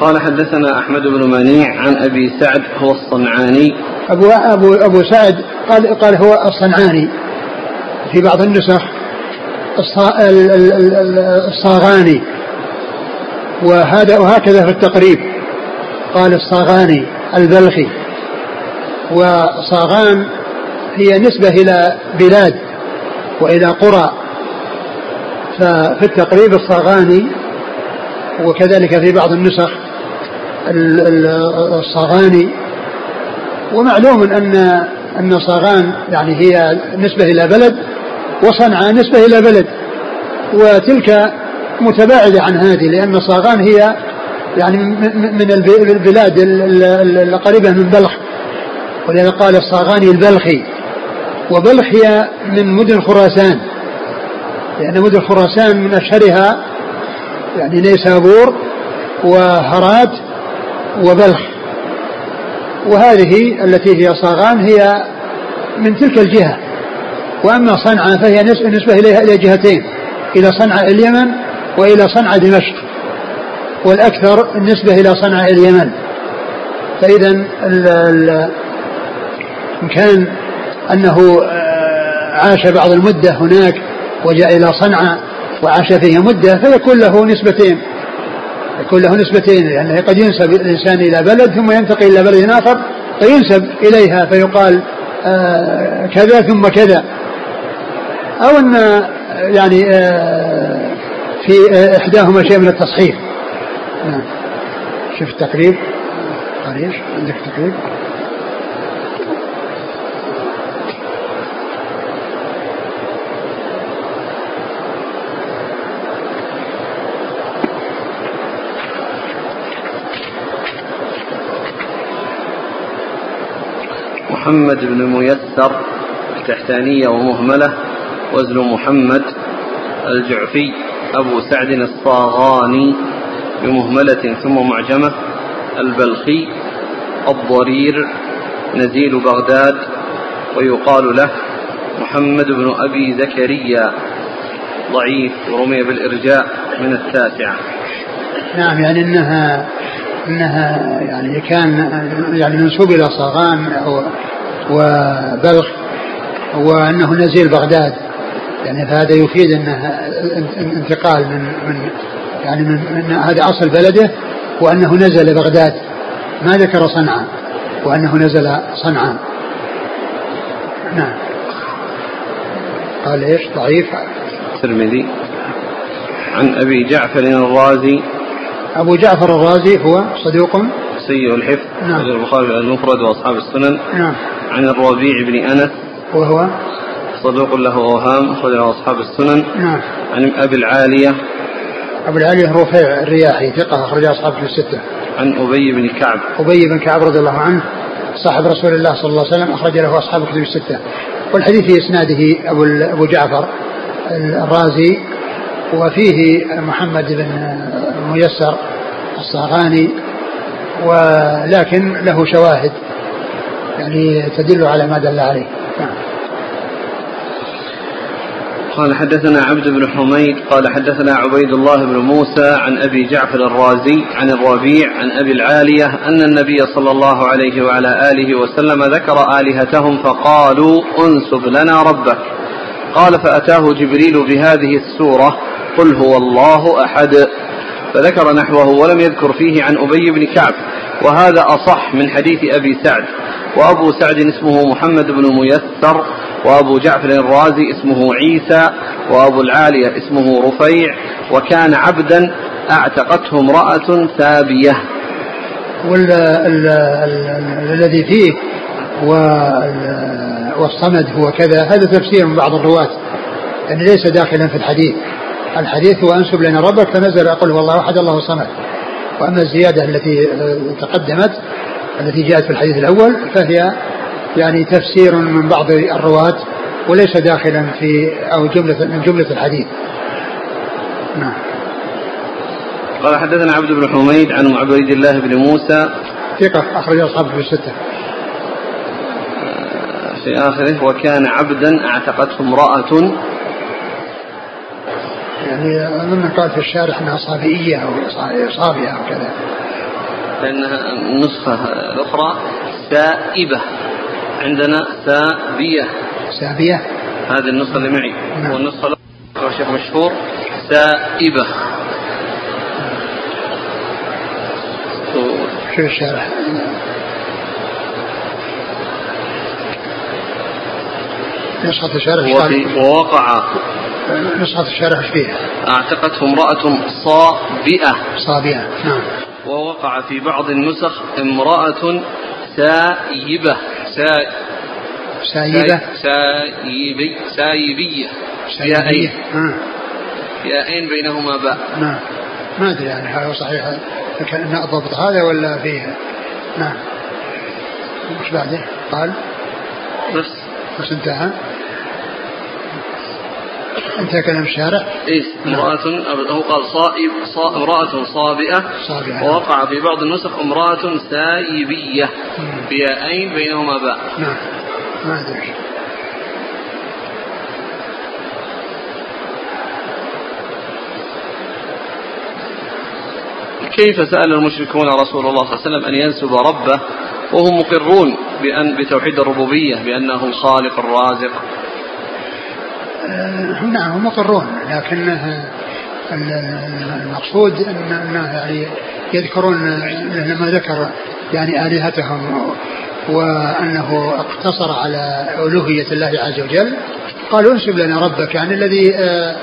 قال حدثنا أحمد بن منيع عن أبي سعد هو الصنعاني. أبو ابو أبو سعد قال قال هو الصنعاني. في بعض النسخ الصاغاني. وهذا وهكذا في التقريب. قال الصاغاني البلخي. وصاغان هي نسبة إلى بلاد وإلى قرى. ففي التقريب الصاغاني وكذلك في بعض النسخ الصاغاني ومعلوم أن أن صاغان يعني هي نسبة إلى بلد وصنعاء نسبة إلى بلد. وتلك متباعدة عن هذه لأن صاغان هي يعني من البلاد القريبة من بلخ. ولذا قال الصاغاني البلخي. وبلخ هي من مدن خراسان. لأن مدن خراسان من أشهرها يعني نيسابور وهرات وبلخ وهذه التي هي صاغان هي من تلك الجهة. وأما صنعاء فهي نسبة إليها إلى جهتين إلى صنعاء اليمن وإلى صنعاء دمشق. والأكثر النسبة إلى صنعاء اليمن. فإذا إن كان أنه آه، عاش بعض المدة هناك وجاء إلى صنعاء وعاش فيها مدة فيكون له نسبتين. يكون له نسبتين لأنه يعني قد ينسب الإنسان إلى بلد ثم ينتقل إلى بلد آخر فينسب إليها فيقال آه كذا ثم كذا. أو أن يعني آه في آه إحداهما شيء من التصحيح. شوف التقريب. قال إيش عندك تقريب. محمد بن ميسر تحتانية ومهملة وزن محمد الجعفي أبو سعد الصاغاني بمهملة ثم معجمة البلخي الضرير نزيل بغداد ويقال له محمد بن أبي زكريا ضعيف ورمي بالإرجاء من التاسعة. نعم يعني إنها إنها يعني كان يعني منسوب إلى صاغان أو وبلخ وأنه نزيل بغداد. يعني فهذا يفيد انه انتقال من من يعني من, من هذا أصل بلده وأنه نزل بغداد ما ذكر صنعاء وأنه نزل صنعاء. نعم. قال إيش؟ ضعيف. الترمذي. عن أبي جعفر الرازي. أبو جعفر الرازي هو صدوق سيء الحفظ نعم. البخاري المفرد وأصحاب السنن. نعم. عن الربيع بن أنس. وهو؟ صدوق له أوهام أخرجه أصحاب السنن. نعم. عن أبي العالية. أبو العالية رفيع الرياحي ثقة أخرجه أصحاب الستة. عن أبي بن كعب. أبي بن كعب رضي الله عنه صاحب رسول الله صلى الله عليه وسلم أخرج له أصحاب الكتب الستة. والحديث في إسناده أبو أبو جعفر الرازي وفيه محمد بن ميسر الصاغاني ولكن له شواهد يعني تدل على ما دل عليه. نعم. قال حدثنا عبد بن حميد قال حدثنا عبيد الله بن موسى عن أبي جعفر الرازي عن الربيع عن أبي العالية أن النبي صلى الله عليه وعلى آله وسلم ذكر آلهتهم فقالوا انسب لنا ربك. قال فأتاه جبريل بهذه السورة قل هو الله أحد. فذكر نحوه ولم يذكر فيه عن أبي بن كعب وهذا أصح من حديث أبي سعد. وأبو سعد اسمه محمد بن ميسر وأبو جعفر الرازي اسمه عيسى وأبو العالية اسمه رفيع وكان عبدا أعتقته امرأة سابية والذي فيه والصمد هو كذا هذا تفسير من بعض الرواة يعني ليس داخلا في الحديث. الحديث هو انسب لنا ربك فنزل قل هو الله أحد الله الصمد وأما الزيادة التي تقدمت التي جاءت في الحديث الأول فهي يعني تفسير من بعض الرواة وليس داخلا في أو جملة من جملة الحديث. نعم. قال حدثنا عبد بن حميد عن عبيد الله بن موسى ثقة أخرج أصحابه في الستة. في آخره وكان عبدا أعتقته امرأة يعني أظن قال في الشارح أنها صابئية أو صابئة أو كذا. لأنها النسخة الأخرى سائبة. عندنا سابية. سابية. هذه النسخة اللي معي. نعم. والنسخة الأخرى شيخ مشهور سائبة. شو الشارح؟ نسخة الشارح؟ ووقع نسخة الشارح إيش فيها؟ اعتقته امرأة صابئة. صابئة نعم. ووقع في بعض النسخ امرأة سايبة سا سايبة سايبي. سايبية. سايبية نعم. ياءين بينهما باء. نعم. ما أدري يعني هذا صحيح كان الضبط هذا ولا فيه. نعم. وش بعده؟ قال؟ بس. بس انتهى. انتهى كلام الشارع. إيه امرأة هو قال صائب صا امرأة صابئة. صابئة. ووقع في بعض النسخ امرأة سايبية. بياءين بينهما باء. نعم. ما أدري. كيف سأل المشركون رسول الله صلى الله عليه وسلم أن ينسب ربه؟ وهم مقرون بأن بتوحيد الربوبية بأنه الخالق الرازق. نعم هم مقرون لكن المقصود أن يعني يذكرون لما ذكر يعني آلهتهم وأنه اقتصر على ألوهية الله عز وجل. قالوا انسب لنا ربك يعني الذي آه،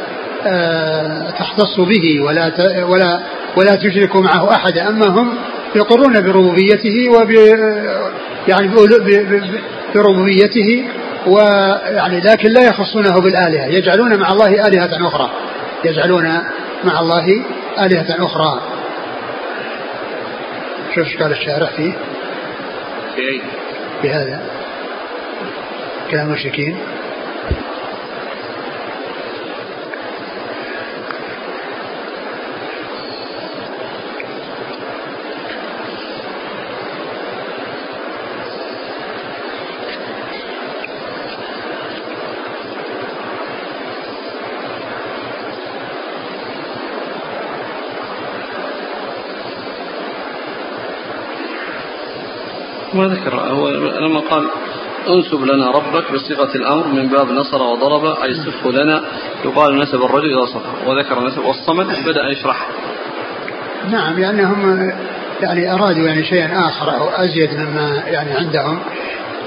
آه، تختص به ولا ولا ولا تشرك معه احدا أما هم يقرون بربوبيته وب يعني بربوبيته ويعني لكن لا يخصونه بالآلهة. يجعلون مع الله آلهة أخرى. يجعلون مع الله آلهة أخرى. شوف قال الشارع فيه. في أي؟ في هذا. كلام المشركين. ما ذكر. هو لما قال انسب لنا ربك بصيغة الأمر من باب نصر وضرب أي صفه لنا يقال نسب الرجل إذا صفه وذكر نسب والصمد بدأ يشرح. نعم لأنهم يعني أرادوا يعني شيئا آخر أو أزيد مما يعني عندهم.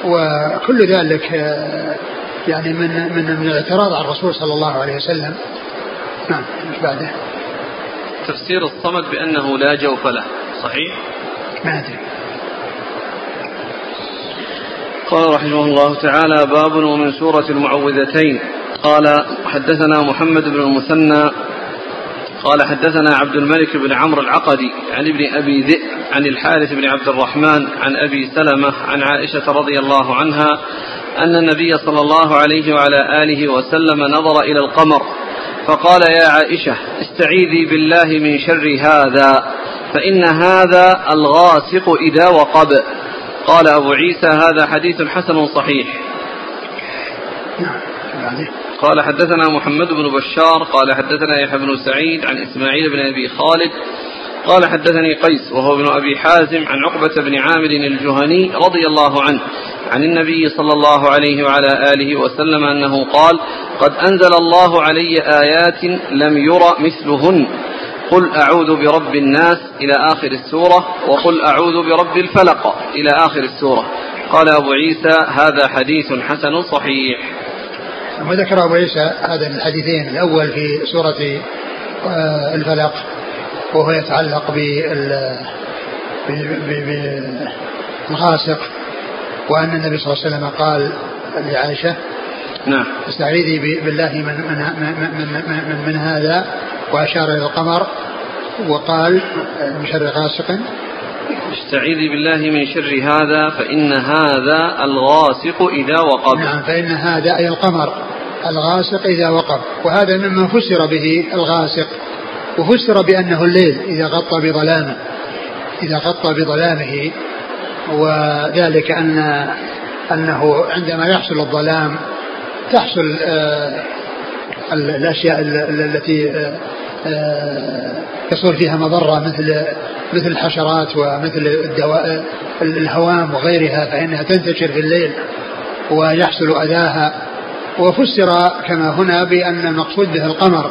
وكل ذلك يعني من من من الاعتراض على الرسول صلى الله عليه وسلم. نعم مش بعده؟ تفسير الصمد بأنه لا جوف له. صحيح؟ ما أدري. قال رحمه الله تعالى باب ومن سورة المعوذتين. قال حدثنا محمد بن المثنى. قال حدثنا عبد الملك بن عمرو العقدي عن ابن أبي ذئب عن الحارث بن عبد الرحمن عن أبي سلمة عن عائشة رضي الله عنها أن النبي صلى الله عليه وعلى آله وسلم نظر إلى القمر فقال يا عائشة استعيذي بالله من شر هذا فإن هذا الغاسق إذا وقب. قال أبو عيسى هذا حديث حسن صحيح. قال حدثنا محمد بن بشار قال حدثنا يحيى بن سعيد عن إسماعيل بن أبي خالد قال حدثني قيس وهو ابن أبي حازم عن عقبة بن عامر الجهني رضي الله عنه عن النبي صلى الله عليه وعلى آله وسلم أنه قال قد أنزل الله علي آيات لم ير مثلهن. قل أعوذ برب الناس إلى آخر السورة وقل أعوذ برب الفلق إلى آخر السورة. قال أبو عيسى هذا حديث حسن صحيح. وذكر أبو عيسى هذا الحديثين الأول في سورة آه، الفلق وهو يتعلق بالغاسق وأن النبي صلى الله عليه وسلم قال لعائشة نعم. استعيذي بالله من من من, من, من, من هذا وأشار إلى القمر وقال من شر غاسق. استعيذي بالله من شر هذا فإن هذا الغاسق إذا وقب. نعم فإن هذا أي القمر الغاسق إذا وقب. وهذا مما فسر به الغاسق. وفسر بأنه الليل إذا غطى بظلامه إذا غطى بظلامه. وذلك أن أنه عندما يحصل الظلام تحصل آه الأشياء التي آه آه فيها مضرة مثل مثل الحشرات ومثل الدواء الهوام وغيرها فإنها تنتشر في الليل ويحصل أذاها. وفسر كما هنا بأن المقصود به القمر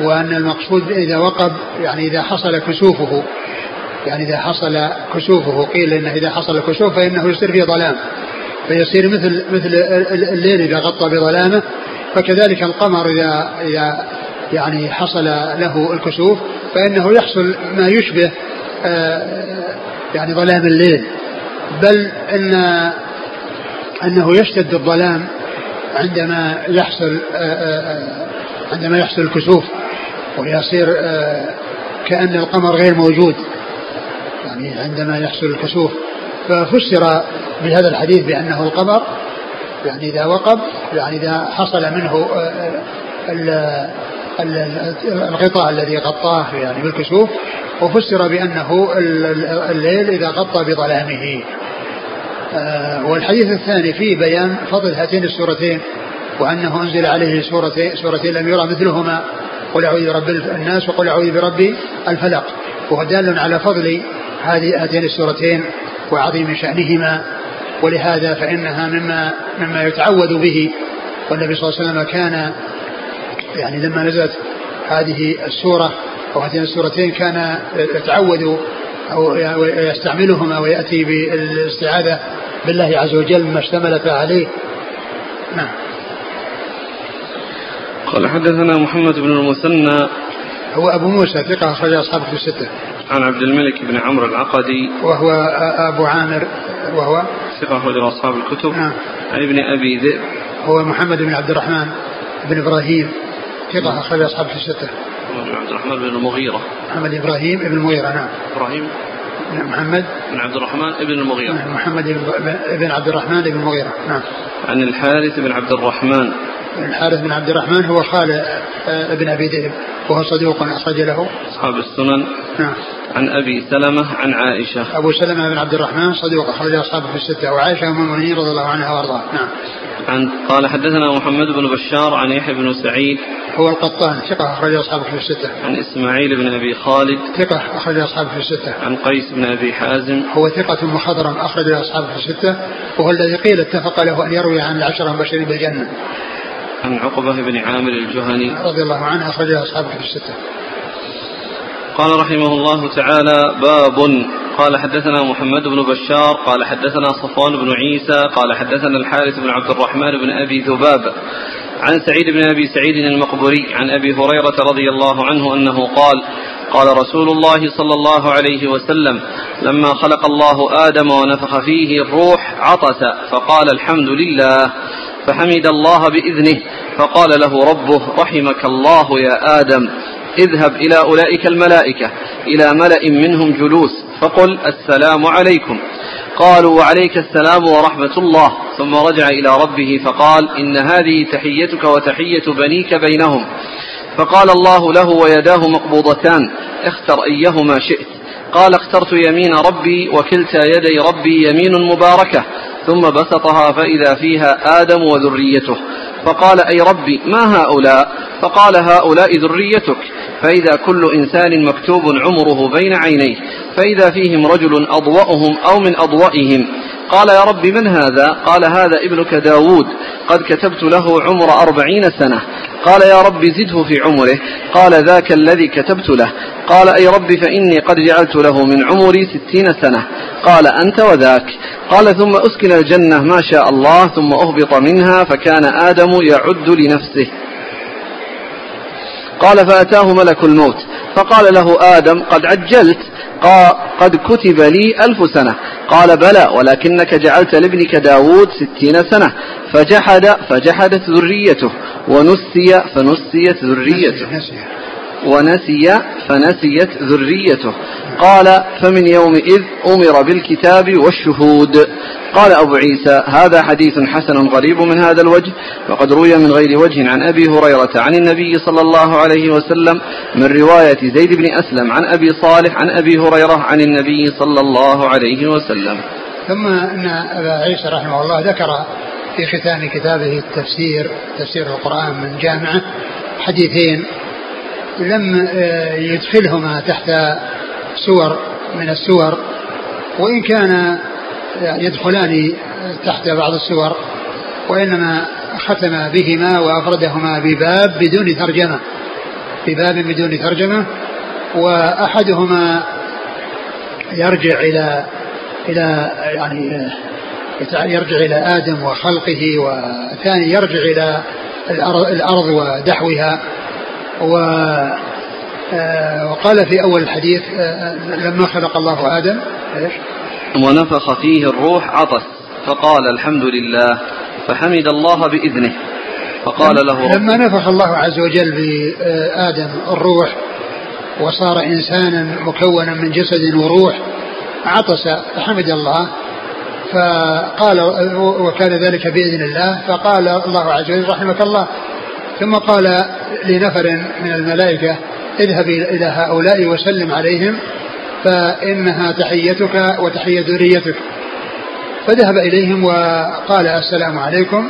وأن المقصود إذا وقب يعني إذا حصل كسوفه يعني إذا حصل كسوفه قيل إنه إذا حصل الكسوف فإنه يصير فيه ظلام. فيصير مثل مثل الليل إذا غطى بظلامه فكذلك القمر إذا إذا يعني حصل له الكسوف فإنه يحصل ما يشبه آه، يعني ظلام الليل. بل إن أنه يشتد الظلام عندما يحصل آه، آه، عندما يحصل الكسوف ويصير كأن القمر غير موجود. يعني عندما يحصل الكسوف. ففسر بهذا الحديث بأنه القمر يعني إذا وقب يعني إذا حصل منه الغطاء الذي غطاه يعني بالكسوف وفسر بأنه الليل إذا غطى بظلامه. آه، والحديث الثاني فيه بيان فضل هاتين السورتين وأنه أنزل عليه سورتين, سورتين لم يرى مثلهما. قل أعوذ برب الناس وقل أعوذ برب الفلق. وهو دال على فضل هذه هاتين السورتين وعظيم شأنهما. ولهذا فإنها مما مما يتعوذ به. والنبي صلى الله عليه وسلم كان يعني لما نزلت هذه السورة أو هاتين السورتين كان يتعوذ أو يستعملهما ويأتي بالاستعاذة بالله عز وجل مما اشتملت عليه. نعم. قال حدثنا محمد بن المثنى. هو أبو موسى ثقة أخرج أصحابه في الستة. عن عبد الملك بن عمرو العقدي. وهو أبو عامر وهو؟ ثقة أخرج أصحاب الكتب. نعم. عن ابن أبي ذئب. هو محمد بن عبد الرحمن بن إبراهيم. ثقة أخرج أصحابه في الستة. عبد الرحمن بن المغيرة. محمد إبراهيم بن المغيرة نعم. إبراهيم. محمد. بن عبد الرحمن بن المغيرة. نعم محمد بن عبد الرحمن بن المغيرة نعم. عن الحارث بن عبد الرحمن. الحارث بن عبد الرحمن هو خال آه، ابن أبي ذئب وهو صدوق أخرج له. أصحاب السنن. نعم. عن أبي سلمة عن عائشة. أبو سلمة بن عبد الرحمن صدوق أخرج اصحابه في الستة وعائشة أم المؤمنين رضي الله عنها وأرضاها. نعم. عن قال حدثنا محمد بن بشار عن يحيى بن سعيد. هو القطان ثقة أخرج أصحابه في الستة. عن إسماعيل بن أبي خالد. ثقة أخرج أصحابه في الستة. عن قيس بن أبي حازم. هو ثقة مخضرم أخرج أصحابه في الستة وهو الذي قيل اتفق له أن يروي عن العشرة المبشرين بالجنة. عن عقبة بن عامر الجهني رضي الله عنه أخرج أصحابه في الستة. قال رحمه الله تعالى باب قال حدثنا محمد بن بشار قال حدثنا صفوان بن عيسى قال حدثنا الحارث بن عبد الرحمن بن أبي ذباب عن سعيد بن أبي سعيد المقبري عن أبي هريرة رضي الله عنه أنه قال قال رسول الله صلى الله عليه وسلم لما خلق الله آدم ونفخ فيه الروح عطس فقال الحمد لله فحمد الله بإذنه فقال له ربه رحمك الله يا آدم اذهب إلى أولئك الملائكة إلى ملأ منهم جلوس فقل السلام عليكم. قالوا وعليك السلام ورحمة الله. ثم رجع إلى ربه فقال إن هذه تحيتك وتحية بنيك بينهم. فقال الله له ويداه مقبوضتان اختر أيهما شئت. قال اخترت يمين ربي وكلتا يدي ربي يمين مباركة ثم بسطها فإذا فيها آدم وذريته. فقال أي ربي ما هؤلاء؟ فقال هؤلاء ذريتك. فإذا كل إنسان مكتوب عمره بين عينيه فإذا فيهم رجل أضوأهم أو من أضوئهم قال يا رب من هذا? قال هذا ابنك داود قد كتبت له عمر أربعين سنة. قال يا رب زده في عمره. قال ذاك الذي كتبت له. قال أي رب فإني قد جعلت له من عمري ستين سنة. قال أنت وذاك. قال ثم أسكن الجنة ما شاء الله ثم أهبط منها فكان آدم يعد لنفسه. قال فأتاه ملك الموت فقال له آدم قد عجلت قد كتب لي ألف سنة. قال بلى ولكنك جعلت لابنك داود ستين سنة. فجحد فجحدت ذريته ونسي فنسيت ذريته. ونسي فنسيت ذريته. قال فمن يومئذ أمر بالكتاب والشهود. قال أبو عيسى هذا حديث حسن غريب من هذا الوجه وقد روي من غير وجه عن أبي هريرة عن النبي صلى الله عليه وسلم من رواية زيد بن أسلم عن أبي صالح عن أبي هريرة عن النبي صلى الله عليه وسلم. ثم أن أبا عيسى رحمه الله ذكر في ختام كتابه التفسير تفسير القرآن من جامعة حديثين لم آه، يدخلهما تحت سور من السور وإن كان يدخلان تحت بعض السور وإنما ختم بهما وأفردهما بباب بدون ترجمة بباب بدون ترجمة وأحدهما يرجع إلى إلى يعني يرجع إلى آدم وخلقه والثاني يرجع إلى الأرض ودحوها. و آه، وقال في أول الحديث آه، آه، لما خلق الله آدم إيش؟ ونفخ فيه الروح عطس فقال الحمد لله فحمد الله بإذنه فقال له لما نفخ الله عز وجل بآدم الروح وصار إنسانا مكونا من جسد وروح عطس فحمد الله فقال وكان ذلك بإذن الله فقال الله عز وجل رحمك الله ثم قال لنفر من الملائكة اذهب إلى هؤلاء وسلم عليهم فإنها تحيتك وتحية ذريتك. فذهب إليهم وقال السلام عليكم.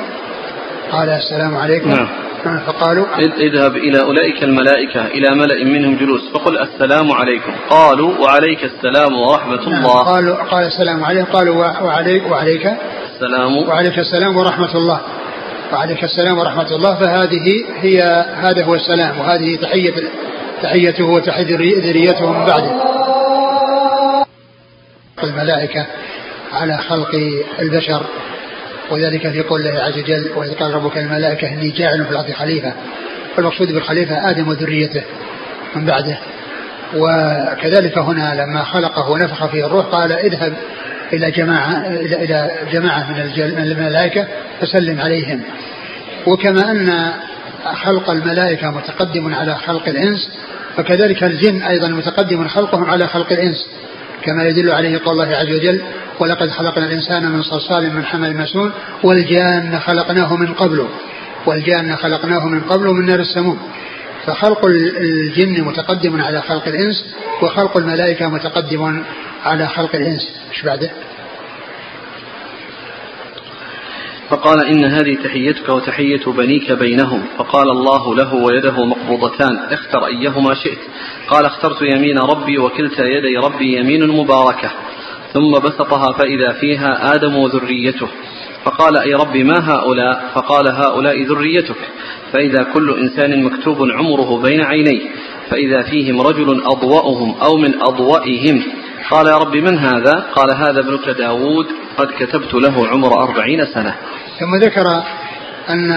قال السلام عليكم. نعم. فقالوا اذهب إلى أولئك الملائكة إلى ملأ منهم جلوس فقل السلام عليكم. قالوا وعليك السلام ورحمة نعم. الله. قالوا قال السلام عليكم. قالوا وعليك وعليك. السلام. وعليك السلام ورحمة الله. وعليك السلام ورحمة الله. فهذه هي هذا هو السلام وهذه تحية تحيته وتحية ذريته من بعده. الملائكة على خلق البشر وذلك في قول الله عز وجل وإذ قال ربك الملائكة إني جاعل في الأرض خليفة فالمقصود بالخليفة آدم وذريته من بعده. وكذلك هنا لما خلقه ونفخ فيه الروح قال اذهب إلى جماعة إلى إلى جماعة من الملائكة فسلم عليهم. وكما أن خلق الملائكة متقدم على خلق الإنس فكذلك الجن أيضا متقدم خلقهم على خلق الإنس. كما يدل عليه قول الله عز وجل ولقد خلقنا الإنسان من صلصال من حمل مسنون والجان خلقناه من قبل والجان خلقناه من قبل من نار السموم. فخلق الجن متقدم على خلق الإنس وخلق الملائكة متقدم على خلق الإنس. إيش بعده؟ فقال إن هذه تحيتك وتحية بنيك بينهم. فقال الله له ويده مقبوضتان. اختر أيهما شئت. قال اخترت يمين ربي وكلتا يدي ربي يمين مباركة. ثم بسطها فإذا فيها آدم وذريته. فقال أي رب ما هؤلاء؟ فقال هؤلاء ذريتك. فإذا كل إنسان مكتوب عمره بين عينيه فإذا فيهم رجل أضوأهم أو من أضوئهم قال يا رب من هذا؟ قال هذا ابنك داود. قد كتبت له عمر أربعين سنة. ثم ذكر أن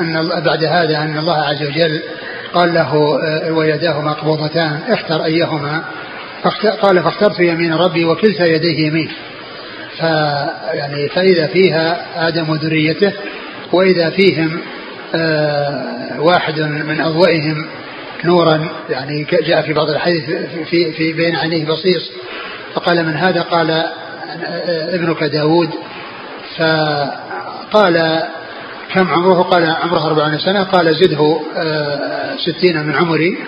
أن بعد هذا أن الله عز وجل قال له آه، ويداه مقبوضتان اختر أيهما قال فاخترت يمين ربي وكلتا يديه يمين. يعني فإذا فيها آدم وذريته وإذا فيهم آه، واحد من أضوئهم نورا يعني جاء في بعض الحديث في, في بين عينيه بصيص فقال من هذا؟ قال آه، ابنك داود. فقال كم عمره؟ قال عمره أربعين سنة. قال زده آه، ستين من عمري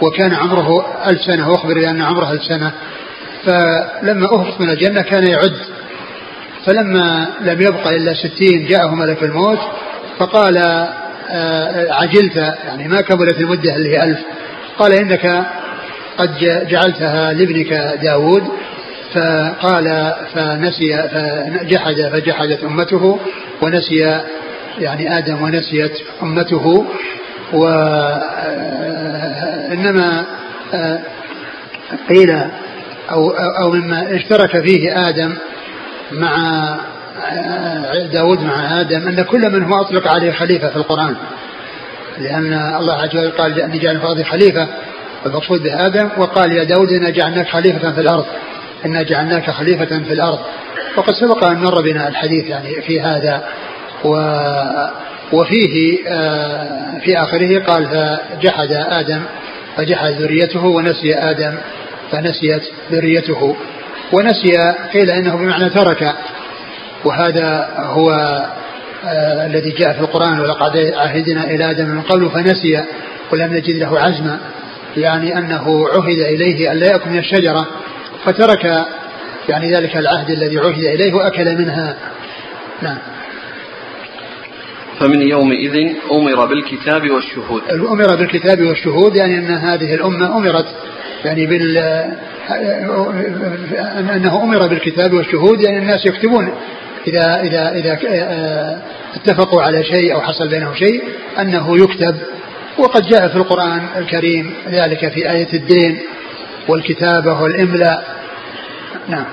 وكان عمره ألف سنة. وأخبر بأن عمره ألف سنة. فلما أهبط من الجنة كان يعد. فلما لم يبق إلا ستين جاءه ملك الموت فقال آه، عجلت يعني ما كملت المدة اللي هي ألف. قال إنك قد جعلتها لابنك داود. فقال فنسي فجحد فجحدت أمته ونسي يعني آدم ونسيت أمته. وإنما آه، قيل أو, أو مما اشترك فيه آدم مع داود مع آدم أن كل من هو أطلق عليه خليفة في القرآن. لأن الله عز وجل قال أني جعل في الأرض خليفة المقصود به آدم وقال يا داود إنا جعلناك خليفة في الأرض. إنا جعلناك خليفة في الأرض. وقد سبق أن مر بنا الحديث يعني في هذا. و وفيه آه، في آخره قال فجحد آدم فجحد ذريته ونسي آدم فنسيت ذريته. ونسي قيل إنه بمعنى ترك وهذا هو آه الذي جاء في القرآن ولقد عهدنا إلى آدم من قبل فنسي ولم نجد له عزما يعني أنه عهد إليه أن لا يأكل من الشجرة فترك يعني ذلك العهد الذي عهد إليه وأكل منها. نعم. فمن يومئذ أمر بالكتاب والشهود. أمر بالكتاب والشهود يعني أن هذه الأمة أمرت يعني بال أنه أمر بالكتاب والشهود يعني الناس يكتبون. إذا إذا إذا اتفقوا على شيء أو حصل بينهم شيء أنه يكتب. وقد جاء في القرآن الكريم ذلك في آية الدين والكتابة والإملاء. نعم.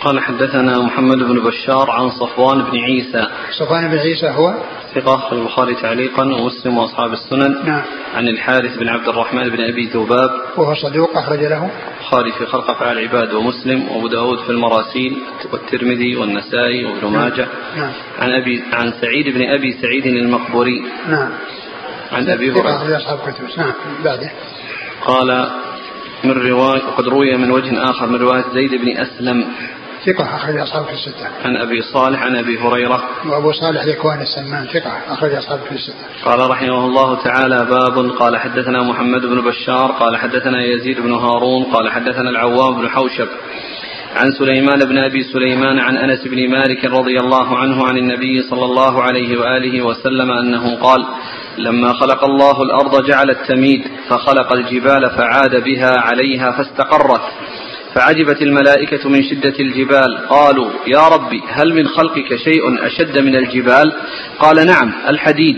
قال حدثنا محمد بن بشار عن صفوان بن عيسى. صفوان بن عيسى هو؟ ثقة البخاري تعليقا ومسلم وأصحاب السنن. نعم. عن الحارث بن عبد الرحمن بن أبي ذباب. وهو صدوق أخرج له. البخاري في خلق أفعال العباد ومسلم وأبو داود في المراسيل والترمذي والنسائي وابن نعم. ماجه. نعم. عن أبي عن سعيد بن أبي سعيد المقبوري. نعم. عن أبي هريرة. أصحاب كتب نعم. بعده. قال من رواية وقد روي من وجه آخر من رواية زيد بن أسلم. ثقة أخرج أصحاب في الستة. عن أبي صالح عن أبي هريرة. وأبو صالح ذكوان السمان ثقة أخرج أصحاب في الستة. قال رحمه الله تعالى باب قال حدثنا محمد بن بشار قال حدثنا يزيد بن هارون قال حدثنا العوام بن حوشب عن سليمان بن أبي سليمان عن أنس بن مالك رضي الله عنه عن النبي صلى الله عليه وآله وسلم أنه قال: لما خلق الله الأرض جعل التميد فخلق الجبال فعاد بها عليها فاستقرت فعجبت الملائكة من شدة الجبال. قالوا يا ربي هل من خلقك شيء أشد من الجبال؟ قال نعم الحديد.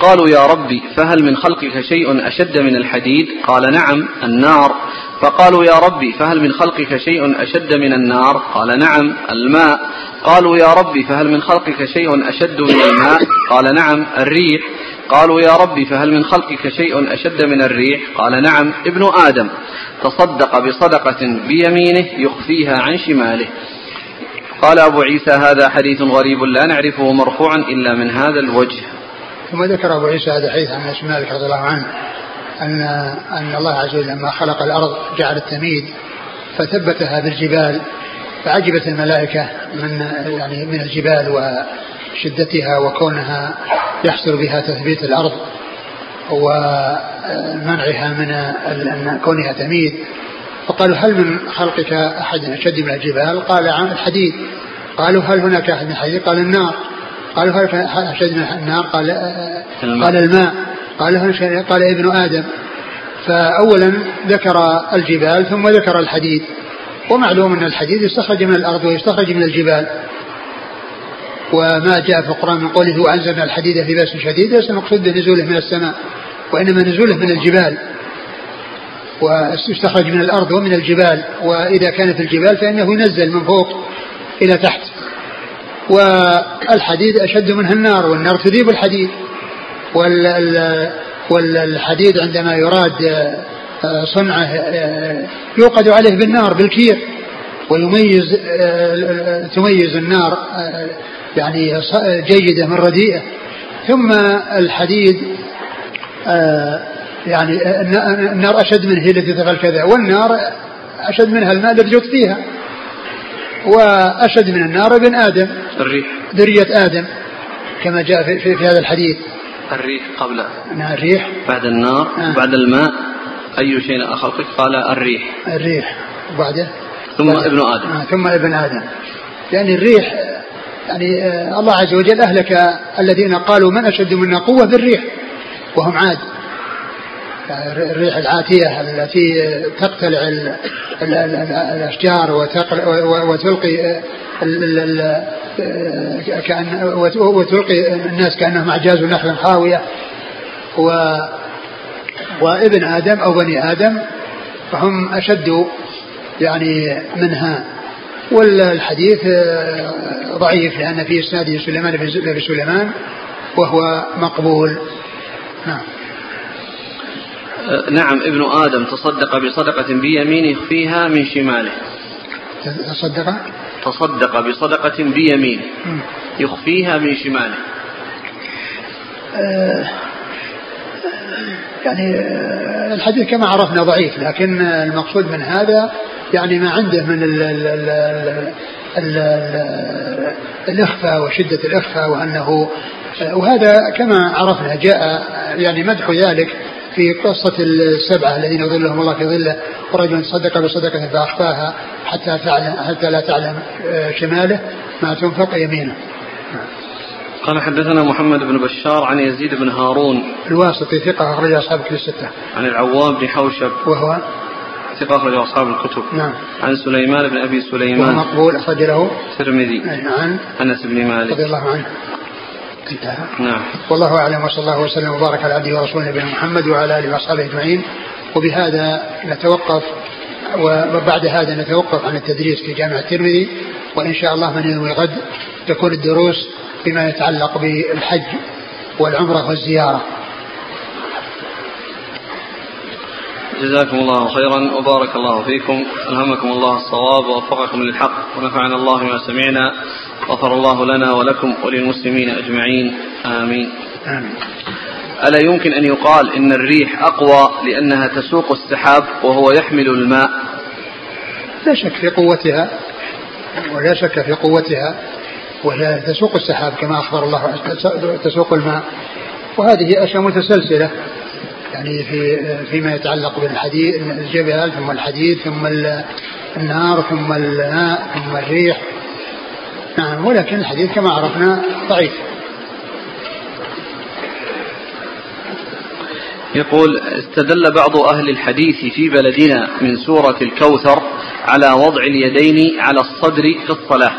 قالوا يا ربي فهل من خلقك شيء أشد من الحديد؟ قال نعم النار. فقالوا يا ربي فهل من خلقك شيء أشد من النار؟ قال نعم الماء. قالوا يا ربي فهل من خلقك شيء أشد من الماء؟ قال نعم الريح. قالوا يا ربي فهل من خلقك شيء أشد من الريح؟ قال نعم ابن آدم. تصدق بصدقة بيمينه يخفيها عن شماله. قال أبو عيسى هذا حديث غريب لا نعرفه مرفوعا إلا من هذا الوجه. ثم ذكر أبو عيسى هذا الحديث عن أنس مالك رضي الله عنه أن أن الله عز وجل لما خلق الأرض جعل التميد فثبتها بالجبال فعجبت الملائكة من يعني من الجبال وشدتها وكونها يحصل بها تثبيت الأرض ومنعها من كونها تميد. فقالوا هل من خلقك أحد أشد من الجبال؟ قال عن الحديد. قالوا هل هناك أحد من الحديد؟ قال النار. قالوا هل أشد من النار؟ قال قال الماء. قال هل قال ابن آدم. فأولا ذكر الجبال ثم ذكر الحديد. ومعلوم أن الحديد يستخرج من الأرض ويستخرج من الجبال. وما جاء في القرآن من قوله وأنزلنا الحديد في بأس شديد ليس المقصود بنزوله من السماء وإنما نزوله من الجبال. ويستخرج من الأرض ومن الجبال وإذا كانت الجبال فإنه ينزل من فوق إلى تحت. والحديد أشد منها النار والنار تذيب الحديد. والحديد عندما يراد آه، صنعه آه، يوقد عليه بالنار بالكير. ويميز آه، تميز النار يعني جيدة من رديئة. ثم الحديد يعني النار أشد منه التي تفعل كذا. والنار أشد منها الماء الذي يطفيها وأشد من النار ابن آدم. الريح. ذرية آدم كما جاء في, في, في هذا الحديث. الريح قبل. نعم الريح. بعد النار آه. بعد الماء أي شيء آخر؟ قال الريح. الريح. وبعده؟ ثم ابن آدم. آه ثم ابن آدم. يعني الريح يعني آه الله عز وجل أهلك الذين قالوا من أشد منا قوة بالريح وهم عاد. الريح العاتية التي تقتلع الأشجار وتلقي كأن وتلقي الناس كأنهم أعجاز نخل خاوية. و وابن آدم أو بني آدم فهم أشد يعني منها. والحديث ضعيف لأن في إسناده سليمان بن سليمان وهو مقبول. نعم. أه، نعم ابن آدم تصدق بصدقة بيمينه يخفيها من شماله. تصدق؟ تصدق بصدقة بيمينه يخفيها من شماله. أه يعني الحديث كما عرفنا ضعيف لكن المقصود من هذا يعني ما عنده من ال ال ال ال ال الإخفاء وشدة الإخفاء وأنه وهذا كما عرفنا جاء يعني مدح ذلك في قصة السبعة الذين يظلهم الله في ظله ورجل صدق بصدقة فأخفاها حتى تعلم حتى لا تعلم شماله ما تنفق يمينه. قال حدثنا محمد بن بشار عن يزيد بن هارون الواسطي ثقة أخرج أصحاب كتب الستة. عن العوام بن حوشب وهو ثقة أخرج أصحاب الكتب. نعم. عن سليمان بن أبي سليمان. مقبول أخرج له. الترمذي. عن أنس بن مالك. رضي الله عنه. انتهى نعم والله أعلم وصلى الله وسلم وبارك على عبده ورسوله نبينا محمد وعلى آله وأصحابه أجمعين وبهذا نتوقف وبعد هذا نتوقف عن التدريس في جامع الترمذي وإن شاء الله من يوم غد تكون الدروس فيما يتعلق بالحج والعمرة والزيارة جزاكم الله خيرا وبارك الله فيكم. ألهمكم الله الصواب ووفقكم للحق ونفعنا الله بما سمعنا. غفر الله لنا ولكم وللمسلمين أجمعين. آمين. آمين. ألا يمكن أن يقال إن الريح أقوى لأنها تسوق السحاب وهو يحمل الماء؟ لا شك في قوتها ولا شك في قوتها وهي تسوق السحاب كما أخبر الله تسوق الماء. وهذه أشياء متسلسلة يعني في فيما يتعلق بالحديد الجبال ثم الحديد ثم النار ثم الماء ثم الريح. نعم ولكن الحديث كما عرفنا ضعيف. يقول استدل بعض أهل الحديث في بلدنا من سورة الكوثر على وضع اليدين على الصدر في الصلاة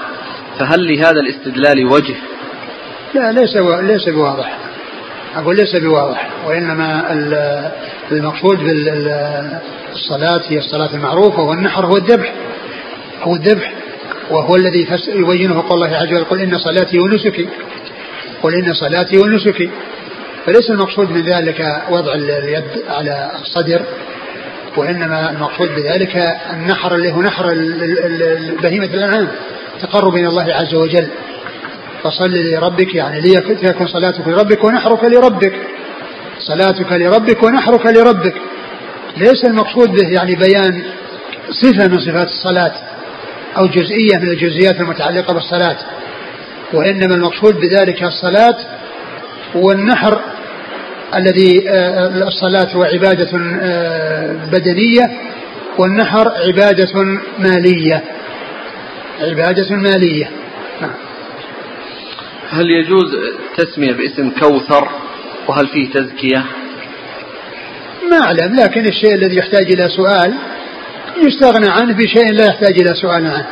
فهل لهذا الاستدلال وجه؟ لا ليس ليس بواضح. أقول ليس بواضح وإنما المقصود بالصلاة هي الصلاة المعروفة والنحر هو الذبح هو الذبح وهو الذي يبينه قول الله عز وجل قل إن صلاتي ونسكي قل إن صلاتي ونسكي. فليس المقصود من ذلك وضع اليد على الصدر وإنما المقصود بذلك النحر اللي هو نحر بهيمة الأنعام تقرب إلى الله عز وجل. فصل لربك يعني ليكن صلاتك لربك ونحرك لربك. صلاتك لربك ونحرك لربك. ليس المقصود به يعني بيان صفة من صفات الصلاة أو جزئية من الجزئيات المتعلقة بالصلاة. وإنما المقصود بذلك الصلاة والنحر الذي آه، الصلاة هو عبادة آه، بدنية والنحر عبادة مالية. عبادة مالية. نعم. هل يجوز تسمية باسم كوثر؟ وهل فيه تزكية؟ ما أعلم لكن الشيء الذي يحتاج إلى سؤال يستغنى عنه بشيء لا يحتاج إلى سؤال عنه.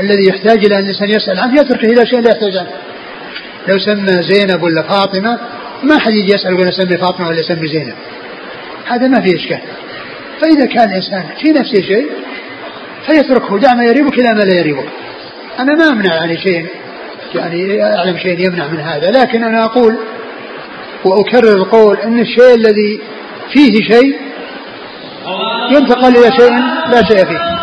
الذي يحتاج إلى أن الإنسان يسأل عنه يتركه إلى شيء لا يحتاج عنه. لو سمى زينب ولا فاطمة ما حد يجي يسأل ولا سمي فاطمة ولا سمي زينب. هذا ما فيه إشكال. فإذا كان الإنسان في نفسه شيء فيتركه دع ما يريبك إلى ما لا يريبك. أنا ما أمنع يعني شيء يعني أعلم شيء يمنع من هذا. لكن أنا أقول وأكرر القول أن الشيء الذي فيه شيء ينتقل إلى شيء لا شيء فيه.